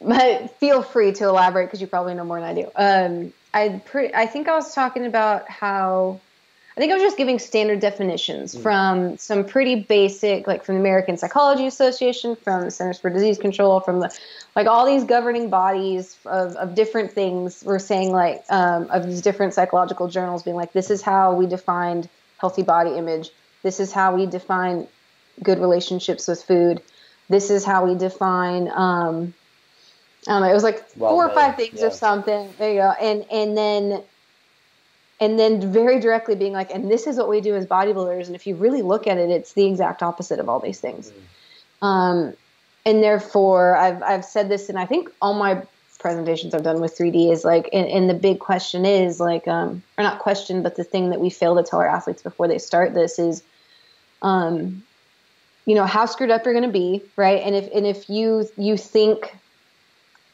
S2: but feel free to elaborate because you probably know more than I do. Um, I pretty, I think I was talking about how. I think I was just giving standard definitions
S1: Mm.
S2: from some pretty basic, like from the American Psychology Association, from the Centers for Disease Control, from the like all these governing bodies of, of different things were saying like um, of these different psychological journals being like this is how we defined healthy body image this is how we define good relationships with food this is how we define um, I don't know. It was like
S1: Well
S2: four or five things
S1: yeah.
S2: or something. There you go. And and then and then very directly being like, and this is what we do as bodybuilders. And if you really look at it, it's the exact opposite of all these things.
S1: Mm.
S2: Um, and therefore, I've I've said this, and I think all my presentations I've done with 3D is like, and, and the big question is like, um, or not question, but the thing that we fail to tell our athletes before they start this is, um, you know, how screwed up you're going to be, right? And if and if you you think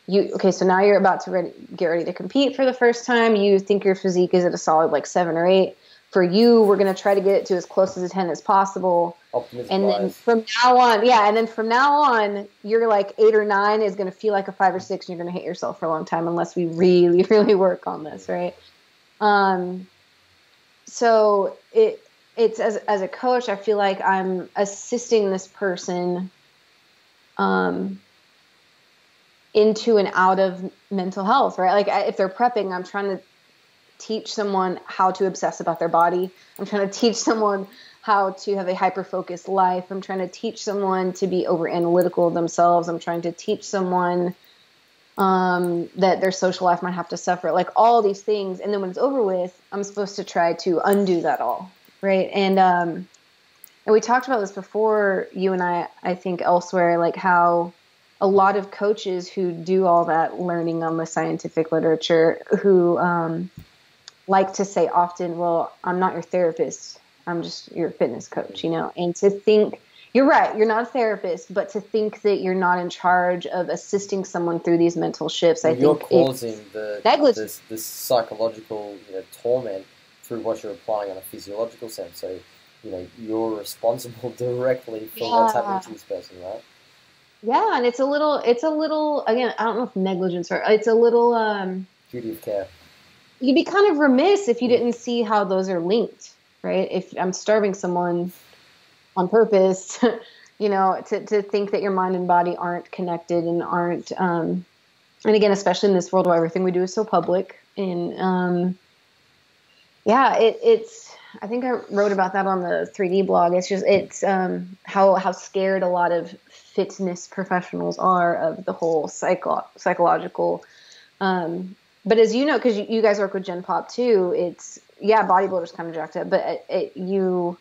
S2: you okay, so now you're about to ready, get ready to compete for the first time. You think your physique is at a solid like seven or eight. For you, we're going to try to get it to as close as a ten as possible
S1: Optimism
S2: and then from now on yeah and then from now on you're like eight or nine is going to feel like a five or six and you're going to hate yourself for a long time unless we really really work on this right um so it it's as, as a coach i feel like i'm assisting this person um into and out of mental health right like if they're prepping i'm trying to teach someone how to obsess about their body i'm trying to teach someone how to have a hyper focused life. I'm trying to teach someone to be over analytical themselves. I'm trying to teach someone um, that their social life might have to suffer, like all these things. And then when it's over with, I'm supposed to try to undo that all, right? And um, and we talked about this before, you and I, I think elsewhere, like how a lot of coaches who do all that learning on the scientific literature, who um, like to say often, "Well, I'm not your therapist." I'm just your fitness coach, you know, and to think you're right, you're not a therapist, but to think that you're not in charge of assisting someone through these mental shifts, I think.
S1: you're
S2: think
S1: causing the this, this psychological you know torment through what you're applying on a physiological sense. So you know you're responsible directly for what's happening to this person, right?
S2: Yeah, and it's a little, it's a little, again, I don't know if negligence or it's a little, um,
S1: Duty of care.
S2: you'd be kind of remiss if you didn't see how those are linked, right? If I'm starving someone on purpose, you know, to, to think that your mind and body aren't connected and aren't, um, and again, especially in this world where everything we do is so public and, um, yeah, it, it's, I think I wrote about that on the 3D blog. It's just, it's, um, how, how scared a lot of fitness professionals are of the whole psycho- psychological, um, but as you know, because you, you guys work with Gen Pop too, it's yeah, bodybuilders kind of jacked up, but it, it, you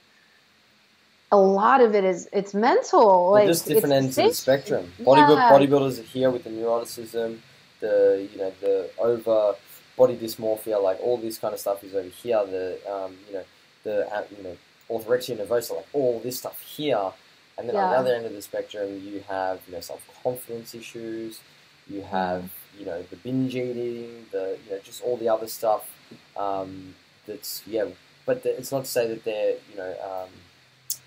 S2: a lot of it is it's mental.
S1: They're
S2: Like
S1: just different
S2: it's
S1: ends of the spectrum. Bodybuild,
S2: Yeah.
S1: bodybuilders are here with the neuroticism, the you know the over body dysmorphia, like all this kind of stuff is over here. The um, you know the uh, you know orthorexia nervosa, like all this stuff here. And then on the other end of the spectrum, you have you know self confidence issues. You have you know the binge eating, the you know just all the other stuff. Um, that's yeah, but the, it's not to say that they're you know um,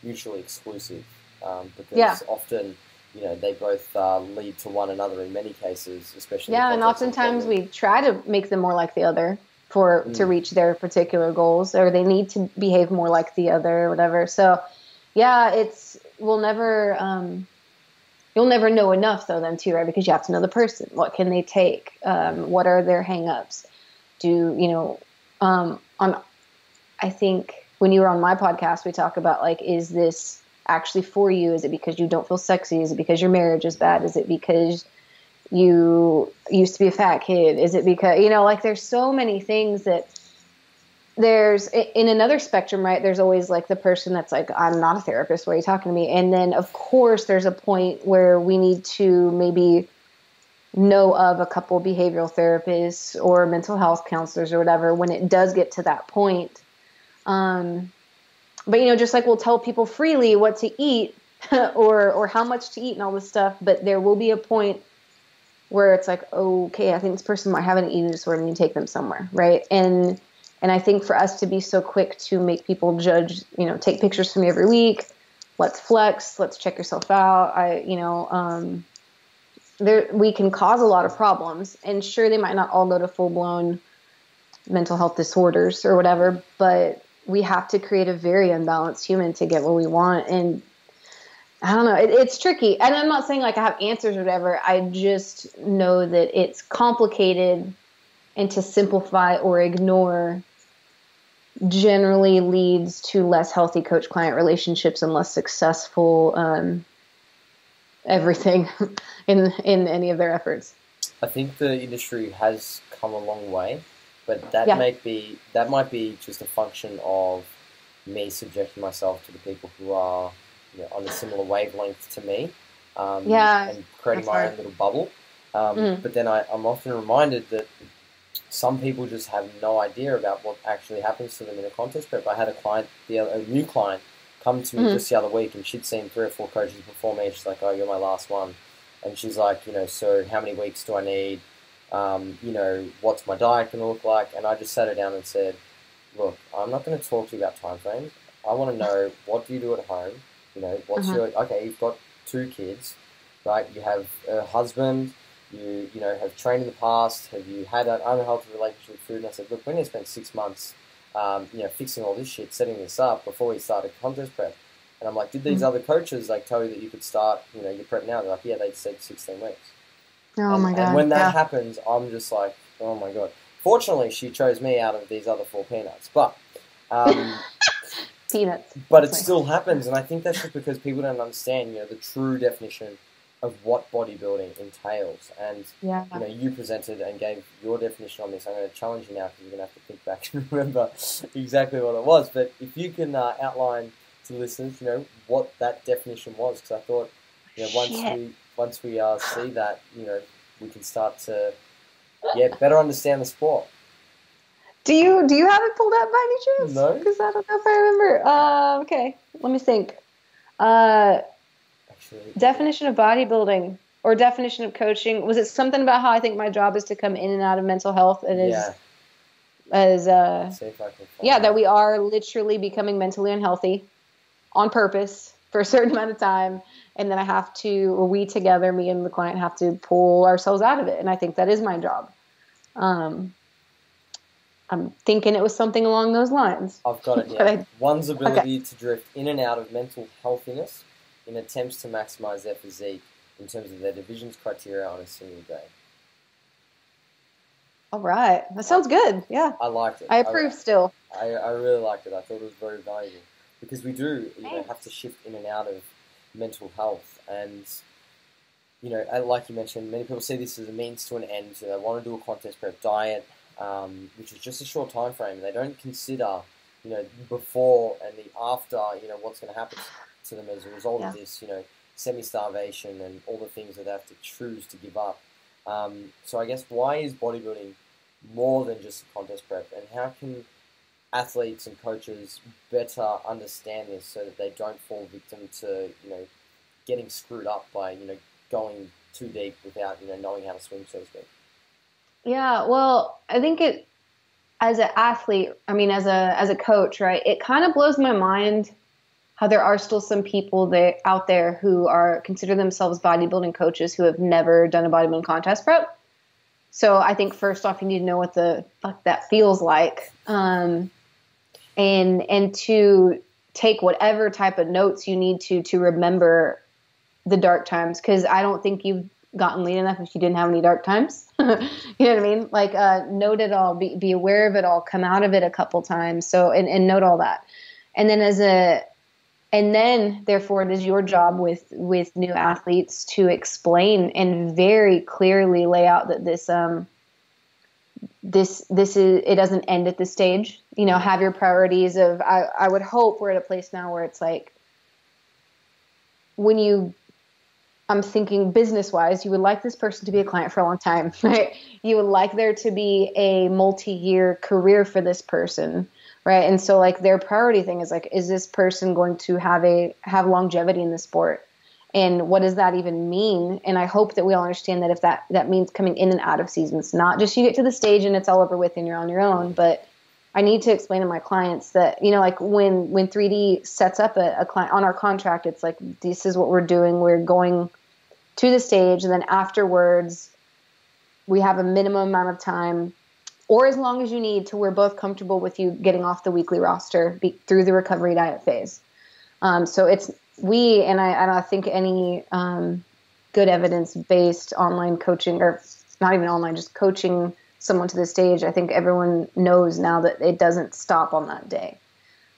S1: mutually exclusive um, because
S2: Yeah.
S1: often you know they both uh, lead to one another in many cases, especially
S2: Yeah, and oftentimes we try to make them more like the other for to
S1: Mm.
S2: reach their particular goals, or they need to behave more like the other, or whatever. So, yeah, it's we'll never um, you'll never know enough though then too, right? Because you have to know the person. What can they take? Um, what are their hangups? Do you know? Um, on I think when you were on my podcast, we talk about like, is this actually for you? Is it because you don't feel sexy? Is it because your marriage is bad? Is it because you used to be a fat kid? Is it because, you know, like there's so many things that there's in another spectrum, right? There's always like the person that's like, I'm not a therapist. Why are you talking to me? And then, of course, there's a point where we need to maybe know of a couple behavioral therapists or mental health counselors or whatever when it does get to that point. Um, but you know, just like we'll tell people freely what to eat or or how much to eat and all this stuff, but there will be a point where it's like, okay, I think this person might have an eating disorder and you take them somewhere, right? And and I think for us to be so quick to make people judge, you know, take pictures from me every week, let's flex, let's check yourself out. I, you know, um, there we can cause a lot of problems, and sure, they might not all go to full blown mental health disorders or whatever, but we have to create a very unbalanced human to get what we want. And I don't know, it, it's tricky. And I'm not saying like I have answers or whatever. I just know that it's complicated, and to simplify or ignore generally leads to less healthy coach client relationships and less successful um, everything in in any of their efforts.
S1: I think the industry has come a long way, but that
S2: Yeah.
S1: might be that might be just a function of me subjecting myself to the people who are you know, on a similar wavelength to me, um,
S2: Yeah,
S1: and creating my own little bubble. Um,
S2: Mm.
S1: But then I, I'm often reminded that some people just have no idea about what actually happens to them in a contest prep. I had a client, the other, a new client, come to me
S2: Mhm.
S1: just the other week, and she'd seen three or four coaches before me. She's like, "Oh, you're my last one," and she's like, "You know, so how many weeks do I need? Um, you know, what's my diet going to look like?" And I just sat her down and said, "Look, I'm not going to talk to you about time frames. I want to know what do you do at home. You know, what's
S2: Mhm.
S1: your okay? You've got two kids, right? You have a husband." You, you know, have trained in the past. Have you had an unhealthy relationship with food? And I said, look, we need to spend six months um, you know, fixing all this shit, setting this up before we started contest prep. And I'm like, did these
S2: Mhm.
S1: other coaches like tell you that you could start, you know, your prep now? They're like, yeah, they said 16 weeks.
S2: Oh
S1: and,
S2: my god!
S1: And when that
S2: yeah.
S1: happens, I'm just like, oh my god. Fortunately, she chose me out of these other four peanuts, but. Um,
S2: peanuts.
S1: but it
S2: That's
S1: still happens, and I think that's just because people don't understand, you know, the true definition of what bodybuilding entails. And
S2: Yeah.
S1: you know, you presented and gave your definition on this. I'm going to challenge you now because you're going to have to think back and remember exactly what it was. But if you can uh, outline to listeners, you know, what that definition was, because I thought, you know, once
S2: Shit.
S1: we once we uh, see that, you know, we can start to yeah better understand the sport.
S2: Do you do you have it pulled up by any chance?
S1: No.
S2: because I don't know if I remember. Uh, okay, let me think. Uh,
S1: Actually,
S2: definition of bodybuilding or definition of coaching was it something about how I think my job is to come in and out of mental health and is
S1: yeah.
S2: as uh,
S1: See if I can. Find
S2: yeah that we are literally becoming mentally unhealthy on purpose for a certain amount of time and then i have to or we together me and the client have to pull ourselves out of it and i think that is my job um, i'm thinking it was something along those lines
S1: I've got it. Yeah.
S2: I-
S1: One's ability to drift in and out of mental healthiness in attempts to maximize their physique in terms of their divisions criteria on a single day.
S2: all right that sounds good yeah
S1: I liked it.
S2: i approve still
S1: I, I really liked it. I thought it was very valuable because we do, you know, have to shift in and out of mental health, and you know, like you mentioned, many people see this as a means to an end. You know, they want to do a contest prep diet, um, which is just a short time frame. They don't consider, you know, before and the after. You know, what's going to happen to them as a result of this. You know, semi-starvation and all the things that they have to choose to give up. Um, so I guess why is bodybuilding more than just a contest prep, and how can athletes and coaches better understand this so that they don't fall victim to you know getting screwed up by you know going too deep without you know knowing how to swim so to speak.
S2: Yeah, well, I think it as an athlete, I mean as a as a coach, right? It kind of blows my mind how there are still some people that out there who are consider themselves bodybuilding coaches who have never done a bodybuilding contest prep. So I think first off, you need to know what the fuck that feels like, um, and and to take whatever type of notes you need to to remember the dark times because I don't think you've gotten lean enough if you didn't have any dark times. you know what I mean? Like uh, note it all, be, be aware of it all, come out of it a couple times. So and, and note all that. And then as a and then therefore it is your job with with new athletes to explain and very clearly lay out that this um this this is it doesn't end at this stage. You know have your priorities of i i would hope we're at a place now where it's like when you i'm thinking business wise you would like this person to be a client for a long time right? You would like there to be a multi-year career for this person right. And so like their priority thing is like is this person going to have a have longevity in the sport? And what does that even mean? And i hope that we all understand that if that that means coming in and out of seasons not just you get to the stage and it's all over with and you're on your own but i need to explain to my clients that you know like when when 3d sets up a, a client on our contract it's like this is what we're doing. We're going to the stage. And then afterwards we have a minimum amount of time or as long as you need to we're both comfortable with you getting off the weekly roster be, through the recovery diet phase. Um, so it's we and I, and I think any um, good evidence based online coaching or not even online just coaching someone to the stage. I think everyone knows now that it doesn't stop on that day.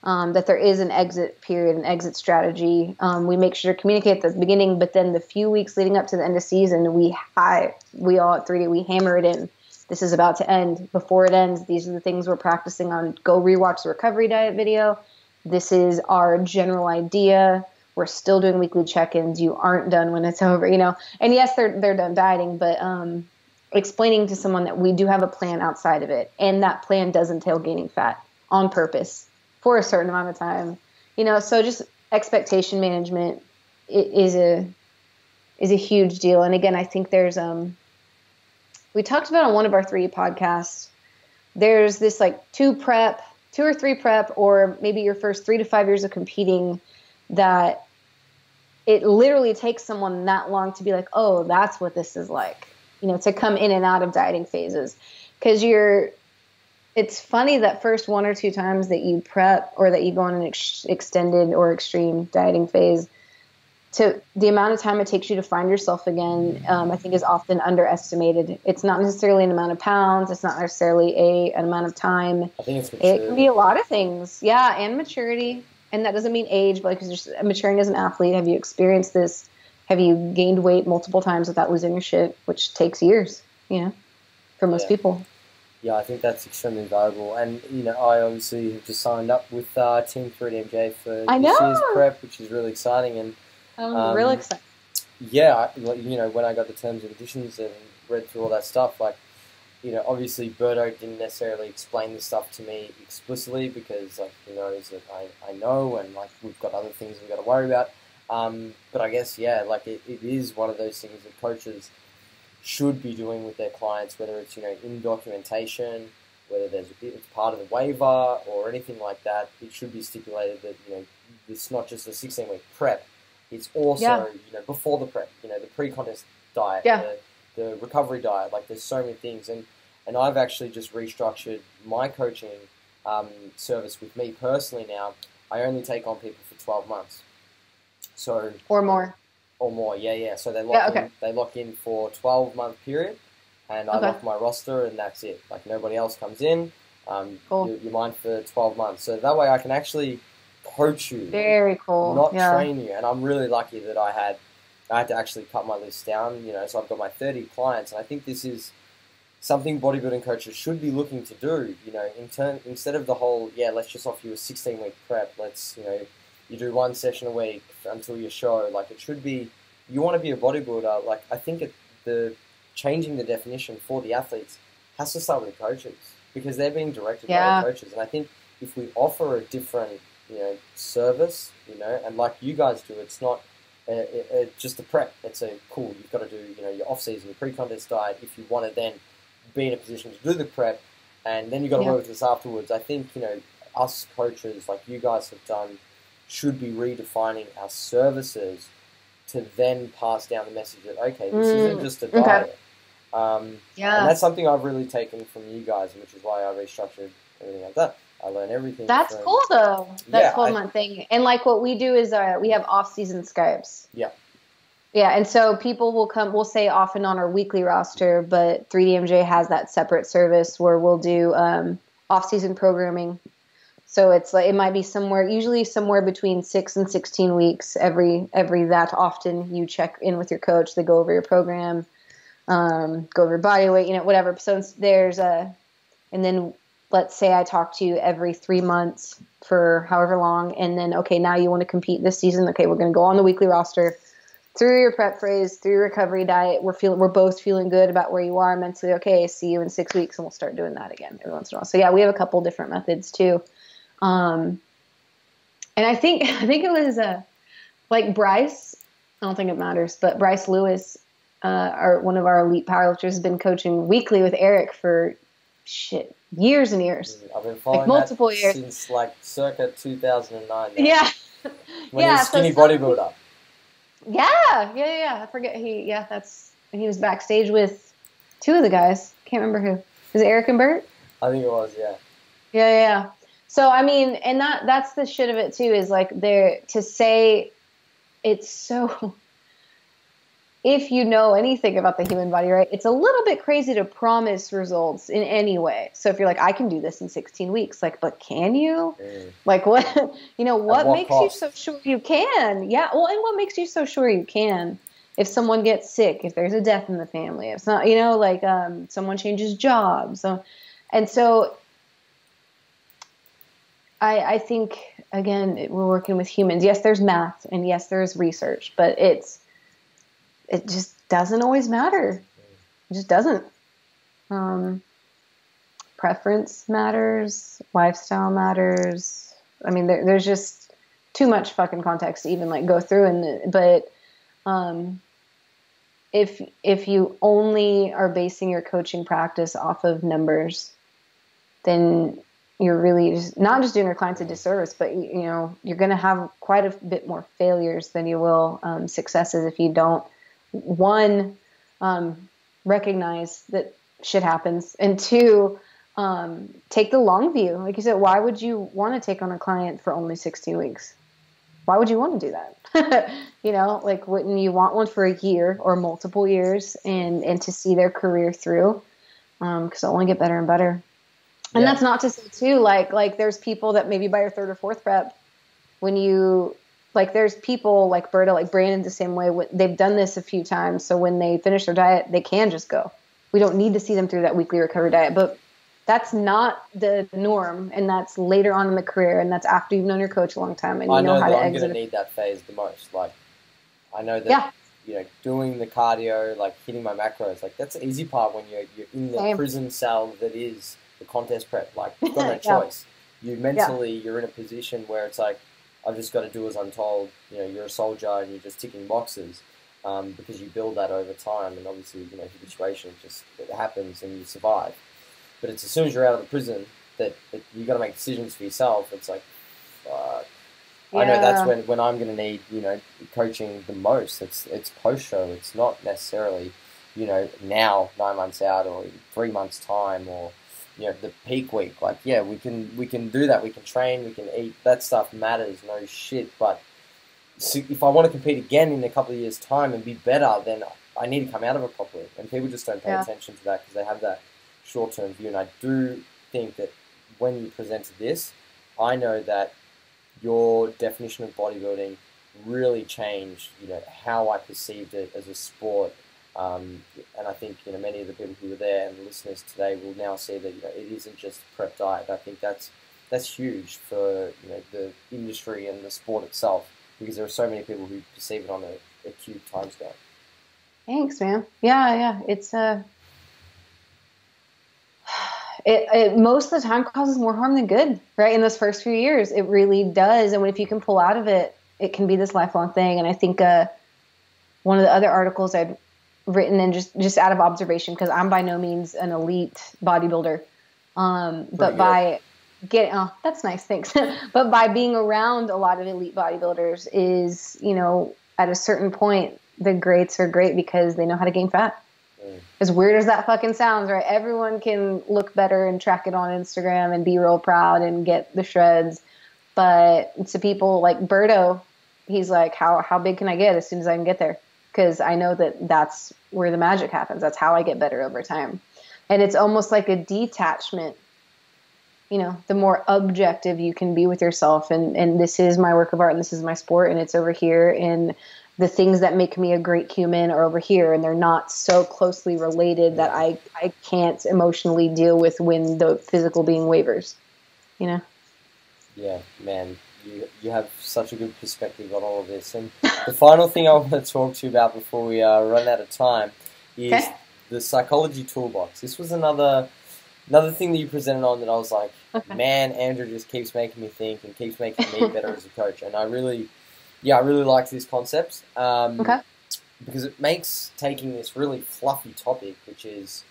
S2: Um, that there is an exit period, an exit strategy. Um, we make sure to communicate at the beginning, but then the few weeks leading up to the end of season, we I, we all at 3D we hammer it in this is about to end. Before it ends, these are the things we're practicing on. Go rewatch the recovery diet video. This is our general idea. We're still doing weekly check-ins. You aren't done when it's over, you know. And yes, they're they're done dieting, but um, explaining to someone that we do have a plan outside of it, and that plan does entail gaining fat on purpose for a certain amount of time. You know, so just expectation management is a is a huge deal. And again, I think there's um we talked about on one of our three podcasts. There's this like two prep, two or three prep, or maybe your first three to five years of competing that it literally takes someone that long to be like, oh, that's what this is like, you know, to come in and out of dieting phases. Because you're, it's funny that first one or two times that you prep or that you go on an ex- extended or extreme dieting phase, to the amount of time it takes you to find yourself again, um, I think is often underestimated. It's not necessarily an amount of pounds. It's not necessarily a an amount of time.
S1: I think it's
S2: maturity. It can be a lot of things. Yeah, and maturity. And that doesn't mean age, but like just maturing as an athlete. Have you experienced this? Have you gained weight multiple times without losing your shit, which takes years, you know, for most
S1: yeah.
S2: people.
S1: Yeah, I think that's extremely valuable. And, you know, I obviously have just signed up with uh, Team 3DMJ for
S2: I
S1: this
S2: know.
S1: year's prep, which is really exciting. And
S2: I'm
S1: Um,
S2: real excited.
S1: yeah, I- you know, when I got the terms and conditions and read through all that stuff, like, you know, obviously Berto didn't necessarily explain this stuff to me explicitly because, like, he knows that I, I know and, like, we've got other things we've got to worry about. Um, but I guess, yeah, like, it, it is one of those things that coaches should be doing with their clients, whether it's, you know, in documentation, whether there's it's part of the waiver or anything like that. It should be stipulated that, you know, it's not just a 16 week prep. It's also,
S2: Yeah.
S1: you know, before the prep, you know, the pre-contest diet,
S2: Yeah.
S1: the, the recovery diet. Like, there's so many things, and and I've actually just restructured my coaching um, service with me personally now. I only take on people for 12 months, so
S2: Or more.
S1: or more. Yeah, yeah. So they lock
S2: Yeah, okay.
S1: in, they lock in for 12 month period, and I
S2: Okay.
S1: lock my roster, and that's it. Like nobody else comes in. Um,
S2: Cool.
S1: you, you're mine for 12 months, so that way I can actually coach you
S2: Very cool.
S1: not
S2: yeah.
S1: train you. And I'm really lucky that I had I had to actually cut my list down. You know, so I've got my 30 clients, and I think this is something bodybuilding coaches should be looking to do. You know, in turn instead of the whole yeah, let's just offer you a 16 week prep. Let's you know you do one session a week until your show. Like it should be. You want to be a bodybuilder. Like I think it, the changing the definition for the athletes has to start with the coaches because they're being directed
S2: Yeah.
S1: by the coaches. And I think if we offer a different you know service, you know, and like you guys do, it's not uh, just a prep. It's a cool. You've got to do you know your off season, your pre contest diet. If you want to then be in a position to do the prep, and then you've got to
S2: Yeah.
S1: work with us afterwards. I think you know us coaches like you guys have done should be redefining our services to then pass down the message that okay, this mm, isn't just a diet. Okay. Um, yeah, and that's something I've really taken from you guys, which is why I restructured everything like that. I learn everything.
S2: That's
S1: from,
S2: cool though. That's yeah, cool, my thing. And like what we do is uh, we have off-season Skypes.
S1: Yeah.
S2: Yeah, and so people will come. We'll say often on our weekly roster, but 3DMJ has that separate service where we'll do um, off-season programming. So it's like it might be somewhere, usually somewhere between six and 16 weeks. Every every that often, you check in with your coach. They go over your program, um, go over your body weight, you know, whatever. So there's a, and then let's say I talk to you every three months for however long, and then okay, now you want to compete this season. Okay, we're going to go on the weekly roster through your prep phase, through your recovery diet. We're feeling, we're both feeling good about where you are mentally. Okay, see you in six weeks, and we'll start doing that again every once in a while. So yeah, we have a couple different methods too. Um, and I think I think it was uh, like Bryce. I don't think it matters, but Bryce Lewis, uh, our one of our elite powerlifters, has been coaching weekly with Eric for shit years and years.
S1: I've been following like multiple years since like circa 2009.
S2: Yeah.
S1: when yeah, he was skinny so bodybuilder.
S2: Yeah, yeah, yeah. I forget he. Yeah, that's he was backstage with two of the guys. Can't remember who. Was it Eric and Bert?
S1: I think it was. Yeah.
S2: Yeah, yeah. So I mean, and that that's the shit of it too. Is like there to say it's so if you know anything about the human body, right, it's a little bit crazy to promise results in any way. So if you're like, I can do this in 16 weeks, like, but can you? Mm. Like, what, you know, what, what makes cost? you so sure you can? Yeah. Well, and what makes you so sure you can? If someone gets sick, if there's a death in the family, if it's not, you know, like um, someone changes jobs. So, and so I, I think, again, we're working with humans. Yes, there's math and yes, there's research, but it's, it just doesn't always matter. It just doesn't. Um, preference matters, lifestyle matters. I mean, there, there's just too much fucking context to even like go through. And but um, if if you only are basing your coaching practice off of numbers, then you're really just, not just doing your clients a disservice, but you know you're going to have quite a bit more failures than you will um, successes if you don't one, um, recognize that shit happens, and two, um, take the long view. Like you said, why would you want to take on a client for only 16 weeks? Why would you want to do that? you know, like wouldn't you want one for a year or multiple years and, and to see their career through? Um, cause it'll only get better and better. And yeah. that's not to say too, like, like there's people that maybe by your third or fourth prep, when you like there's people like Berto, like Brandon, the same way. They've done this a few times, so when they finish their diet, they can just go. We don't need to see them through that weekly recovery diet, but that's not the norm, and that's later on in the career, and that's after you've known your coach a long time and you
S1: I
S2: know,
S1: know
S2: how to
S1: I'm going to need that phase the most. Like, I know that. Yeah. You know, doing the cardio, like hitting my macros, like that's the easy part when you're you're in the Same. prison cell that is the contest prep. Like, you've got no choice. You mentally, yeah. you're in a position where it's like, I've just got to do as I'm told. You know, you're a soldier and you're just ticking boxes um, because you build that over time. And obviously, you know, situation just it happens and you survive. But it's as soon as you're out of the prison that, that you got to make decisions for yourself. It's like, fuck. Yeah. I know that's when, when I'm going to need you know coaching the most. It's it's post show. It's not necessarily you know now nine months out or three months time or you know the peak week. Like yeah, we can we can do that. We can train. We can eat. That stuff matters. No shit. But if I want to compete again in a couple of years' time and be better, then I need to come out of it properly. And people just don't pay yeah. attention to that because they have that short term view. And I do think that when you presented this, I know that your definition of bodybuilding really changed. You know how I perceived it as a sport um, and I think you know many of the people who were there and the listeners today will now see that you know it isn't just prep diet. I think that's that's huge for you know the industry and the sport itself because there are so many people who perceive it on a acute timescale.
S2: Thanks, man. Yeah, yeah. It's uh it, it, most of the time causes more harm than good, right? In those first few years, it really does. And if you can pull out of it, it can be this lifelong thing. And I think uh, one of the other articles I'd written and just just out of observation because I'm by no means an elite bodybuilder. Um, but by getting oh that's nice thanks. But by being around a lot of elite bodybuilders is you know at a certain point the greats are great because they know how to gain fat. Mm. as weird as that fucking sounds right? Everyone can look better and track it on instagram and be real proud and get the shreds. But to people like Berto, he's like how how big can i get as soon as i can get there? Because i know that that's where the magic happens. That's how i get better over time. And it's almost like a detachment you know, the more objective you can be with yourself. And, and this is my work of art and this is my sport and it's over here. And the things that make me a great human are over here. And they're not so closely related that I, I can't emotionally deal with when the physical being wavers, you know?
S1: Yeah, man, you, you have such a good perspective on all of this. And the final thing I want to talk to you about before we uh, run out of time is okay. the psychology toolbox. This was another another thing that you presented on that I was like, okay. man, Andrea just keeps making me think and keeps making me better as a coach. And I really, yeah, I really liked this concept. Um, okay. Because it makes taking this really fluffy topic, which is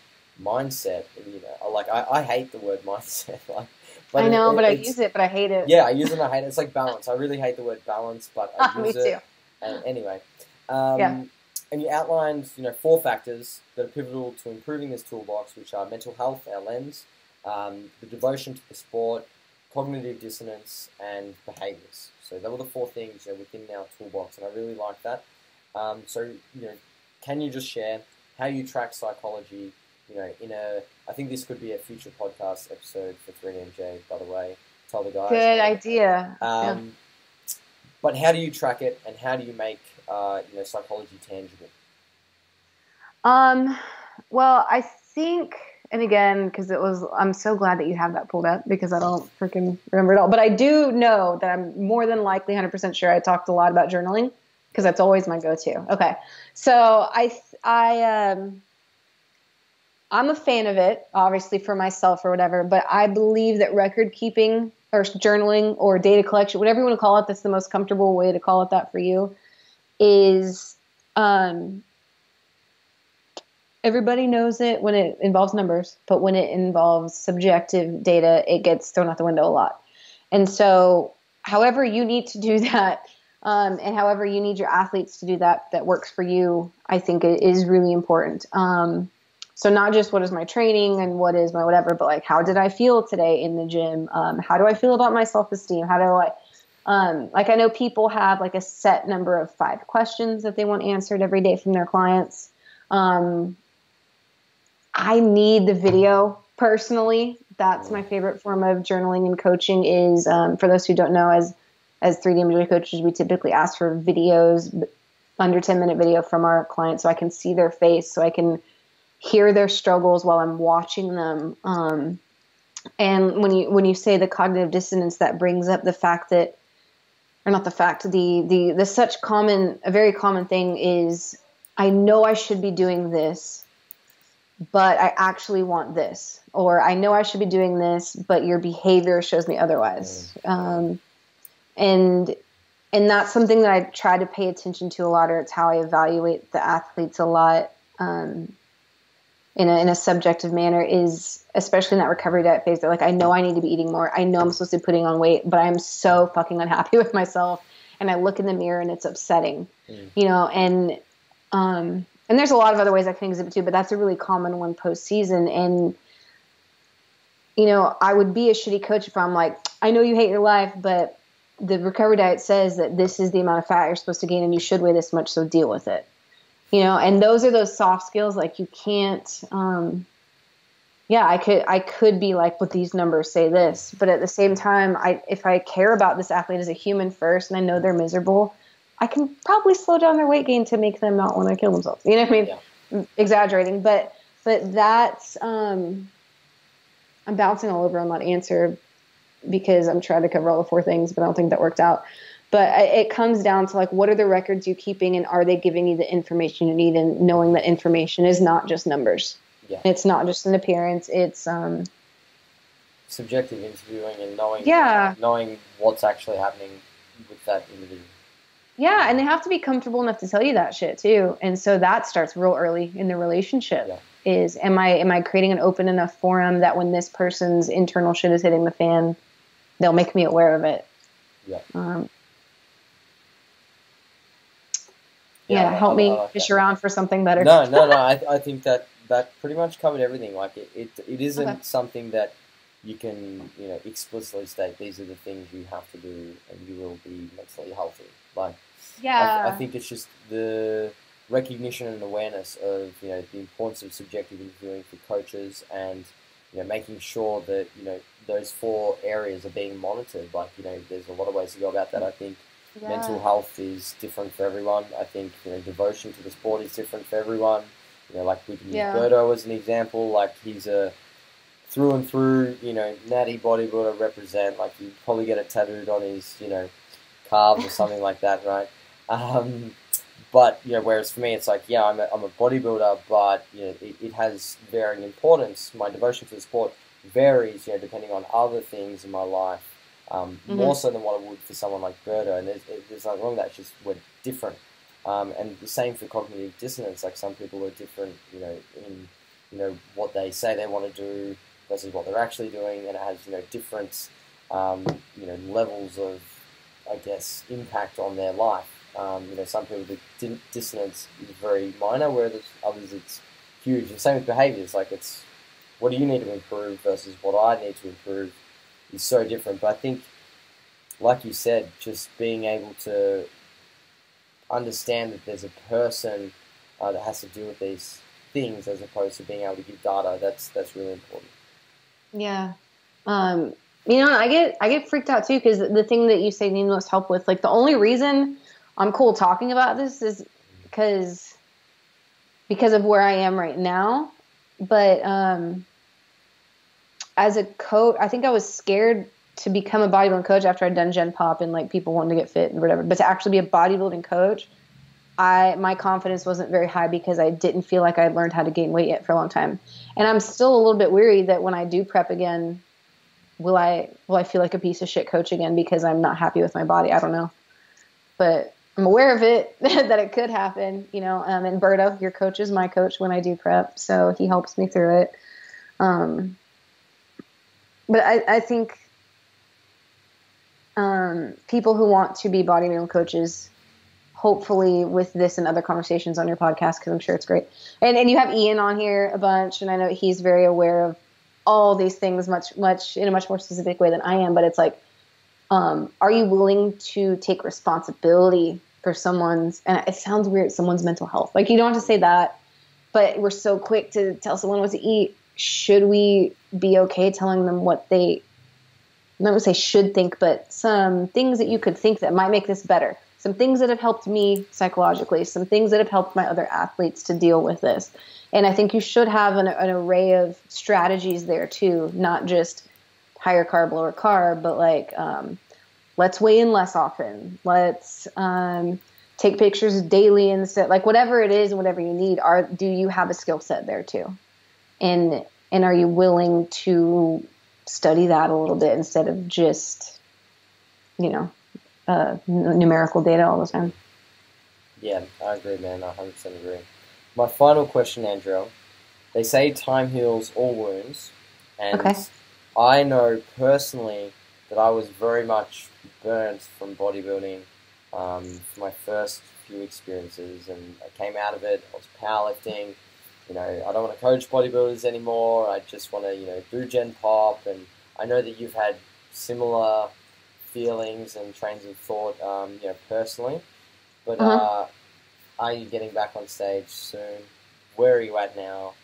S1: mindset, you know, like I, I hate the word mindset. like,
S2: but I know, it, but I use it, but I hate it.
S1: Yeah, I use it and I hate it. It's like balance. I really hate the word balance, but I use me it. Too. And anyway, um, yeah and you outlined, you know, four factors that are pivotal to improving this toolbox, which are mental health, our lens, um, the devotion to the sport, cognitive dissonance, and behaviors. So those were the four things you know, within our toolbox, and I really like that. Um, so, you know, can you just share how you track psychology? You know, in a, I think this could be a future podcast episode for 3DMJ, by the way. Tell the guys.
S2: Good idea.
S1: Um, yeah. But how do you track it, and how do you make uh, you know psychology tangible?
S2: Um, well, I think, and again, because it was, I'm so glad that you have that pulled up because I don't freaking remember it all. But I do know that I'm more than likely 100% sure I talked a lot about journaling because that's always my go-to. Okay, so I, I, um, I'm a fan of it, obviously for myself or whatever. But I believe that record keeping or journaling or data collection, whatever you want to call it, that's the most comfortable way to call it that for you is um, everybody knows it when it involves numbers, but when it involves subjective data, it gets thrown out the window a lot. And so, however you need to do that, um, and however you need your athletes to do that, that works for you, I think it is really important. Um, so not just what is my training and what is my whatever, but like how did I feel today in the gym? Um, how do I feel about my self esteem? How do I um, like I know people have like a set number of five questions that they want answered every day from their clients. Um, I need the video personally. That's my favorite form of journaling and coaching. Is um, for those who don't know, as as 3DMJ coaches, we typically ask for videos, under 10 minute video from our clients, so I can see their face, so I can hear their struggles while I'm watching them. Um, and when you when you say the cognitive dissonance, that brings up the fact that or not the fact the the the such common a very common thing is I know I should be doing this but I actually want this. Or I know I should be doing this but your behavior shows me otherwise. Um, and and that's something that I try to pay attention to a lot or it's how I evaluate the athletes a lot. Um, in a, in a subjective manner is especially in that recovery diet phase they're like i know i need to be eating more. I know i'm supposed to be putting on weight but i'm so fucking unhappy with myself. And i look in the mirror and it's upsetting mm. you know and um and there's a lot of other ways i can exhibit too but that's a really common one post season and you know i would be a shitty coach if i'm like i know you hate your life but the recovery diet says that this is the amount of fat you're supposed to gain and you should weigh this much so deal with it you know and those are those soft skills like you can't um yeah i could i could be like but these numbers say this. But at the same time i if i care about this athlete as a human first and i know they're miserable i can probably slow down their weight gain to make them not want to kill themselves. You know what i mean? Yeah. exaggerating. But but that's um i'm bouncing all over on that answer because i'm trying to cover all the four things but i don't think that worked out but it comes down to like what are the records you keeping and are they giving you the information you need and knowing that information is not just numbers yeah. it's not just an appearance it's um
S1: subjective interviewing and knowing
S2: yeah
S1: knowing what's actually happening with that individual
S2: yeah and they have to be comfortable enough to tell you that shit too and so that starts real early in the relationship yeah. is am I am I creating an open enough forum that when this person's internal shit is hitting the fan, they'll make me aware of it.
S1: Yeah.
S2: Um, yeah, help me like fish that. around for something better.
S1: No, no, no. I, I think that that pretty much covered everything. Like it, it, it isn't okay. something that you can, you know, explicitly state these are the things you have to do and you will be mentally healthy. Like,
S2: yeah,
S1: I, I think it's just the recognition and awareness of you know the importance of subjective interviewing for coaches and you know making sure that you know those four areas are being monitored. Like you know, there's a lot of ways to go about that. I think yeah. mental health is different for everyone. I think you know devotion to the sport is different for everyone. You know, like we can use as an example. Like he's a through and through, you know, natty bodybuilder represent. Like you probably get it tattooed on his, you know, calves or something like that, right? Um, but you know, whereas for me, it's like, yeah, I'm a, I'm a bodybuilder, but you know, it, it has varying importance. My devotion to the sport varies, you know, depending on other things in my life, um, mm-hmm. more so than what it would for someone like Berto. And there's, there's nothing wrong with that. It's just we're different. Um, and the same for cognitive dissonance. Like some people are different, you know, in you know what they say they want to do versus what they're actually doing, and it has you know different um, you know levels of, I guess, impact on their life. Um, you know, some people the dissonance is very minor, whereas others it's huge. And same with behaviours. Like it's what do you need to improve versus what I need to improve is so different. But I think, like you said, just being able to understand that there's a person uh, that has to deal with these things as opposed to being able to give data. That's that's really important.
S2: Yeah. Um, you know, I get I get freaked out too because the thing that you say need most help with, like the only reason I'm cool talking about this is because because of where I am right now. But um, as a coach, I think I was scared to become a bodybuilding coach after I'd done Gen Pop and like people wanting to get fit and whatever. But to actually be a bodybuilding coach, I my confidence wasn't very high because I didn't feel like I'd learned how to gain weight yet for a long time. And I'm still a little bit weary that when I do prep again, will I will I feel like a piece of shit coach again because I'm not happy with my body? I don't know. But I'm aware of it that it could happen, you know. Um, and Berto, your coach, is my coach when I do prep, so he helps me through it. Um, but I, I think um, people who want to be bodybuilding coaches, hopefully with this and other conversations on your podcast, because I'm sure it's great. And and you have Ian on here a bunch, and I know he's very aware of all these things much much in a much more specific way than I am. But it's like, um, are you willing to take responsibility for someone's and it sounds weird someone's mental health like you don't have to say that but we're so quick to tell someone what to eat should we be okay telling them what they I'm not going to say should think but some things that you could think that might make this better some things that have helped me psychologically some things that have helped my other athletes to deal with this and i think you should have an, an array of strategies there too not just higher carb lower carb but like um, let's weigh in less often. Let's um, take pictures daily instead. Like whatever it is, whatever you need. Are do you have a skill set there too? And and are you willing to study that a little bit instead of just you know uh, numerical data all the time?
S1: Yeah, I agree, man. I 100% agree. My final question, Andrea. They say time heals all wounds, and okay. I know personally that I was very much burnt from bodybuilding um, for my first few experiences, and I came out of it. I was powerlifting. You know, I don't want to coach bodybuilders anymore. I just want to, you know, do Gen Pop, and I know that you've had similar feelings and trains of thought, um, you know, personally. But uh-huh. uh, are you getting back on stage soon? Where are you at now?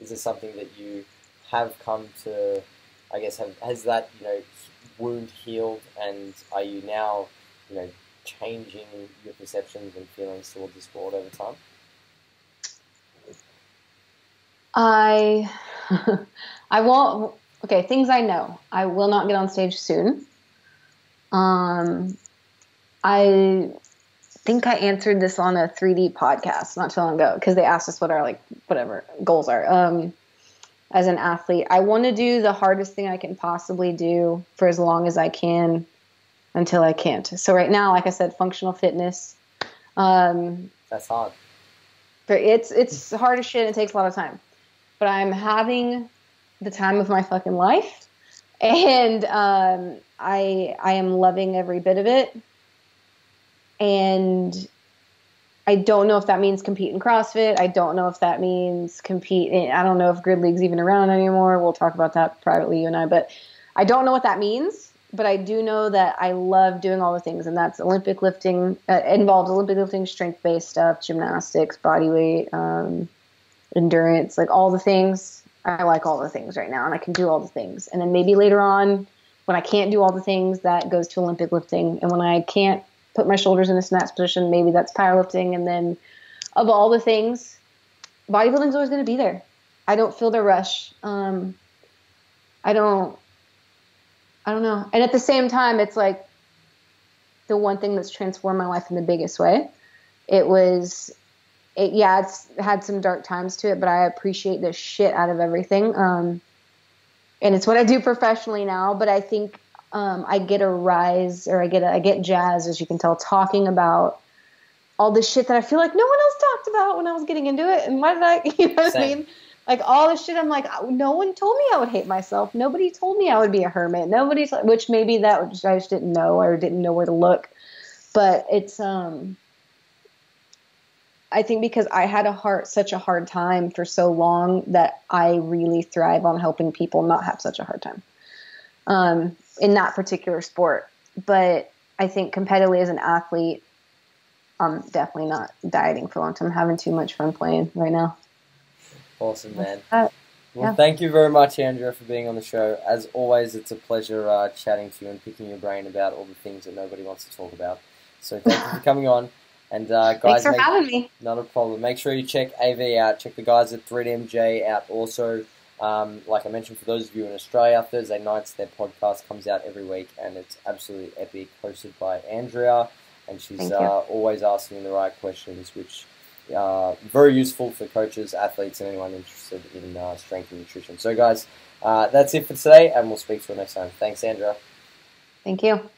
S1: Is it something that you have come to? I guess have, has that you know wound healed, and are you now, you know, changing your perceptions and feelings towards the sport over time?
S2: I, I won't. Okay, things I know. I will not get on stage soon. Um, I think I answered this on a 3D podcast not too long ago because they asked us what our like whatever goals are. Um, as an athlete. I want to do the hardest thing I can possibly do for as long as I can until I can't. So right now, like I said, functional fitness. Um,
S1: That's hard.
S2: But it's it's hard as shit. It takes a lot of time. But I'm having the time of my fucking life, and um, I I am loving every bit of it, and I don't know if that means compete in CrossFit. I don't know if that means compete. In, I don't know if Grid League's even around anymore. We'll talk about that privately, you and I. But I don't know what that means. But I do know that I love doing all the things, and that's Olympic lifting. Uh, involves Olympic lifting, strength-based stuff, gymnastics, body weight, um, endurance, like all the things. I like all the things right now, and I can do all the things. And then maybe later on, when I can't do all the things, that goes to Olympic lifting. And when I can't put my shoulders in a snatch position, maybe that's powerlifting. And then of all the things, bodybuilding's always going to be there. I don't feel the rush. Um, I don't. I don't know. And at the same time, it's like the one thing that's transformed my life in the biggest way. It was, it, yeah, it's had some dark times to it, but I appreciate the shit out of everything. Um, and it's what I do professionally now. But I think um, I get a rise or I get a, I get jazz, as you can tell, talking about all this shit that I feel like no one else talked about when I was getting into it. And why did I, you know what Same. I mean? Like all this shit, I'm like, no one told me I would hate myself. Nobody told me I would be a hermit. Nobody's, which maybe that which I just didn't know or didn't know where to look. But it's, um, I think because I had a heart, such a hard time for so long that I really thrive on helping people not have such a hard time. Um, in that particular sport. But I think competitively as an athlete, I'm definitely not dieting for long term. I'm having too much fun playing right now.
S1: Awesome, man. Well, yeah. thank you very much, Andrea, for being on the show. As always, it's a pleasure uh, chatting to you and picking your brain about all the things that nobody wants to talk about. So thank you for coming on. And uh, guys,
S2: thanks for make, having me.
S1: Not a problem. Make sure you check AV out. Check the guys at 3DMJ out also. Um, like I mentioned, for those of you in Australia, Thursday nights their podcast comes out every week, and it's absolutely epic, hosted by Andrea, and she's uh, always asking the right questions, which are very useful for coaches, athletes, and anyone interested in uh, strength and nutrition. So, guys, uh, that's it for today, and we'll speak to you next time. Thanks, Andrea.
S2: Thank you.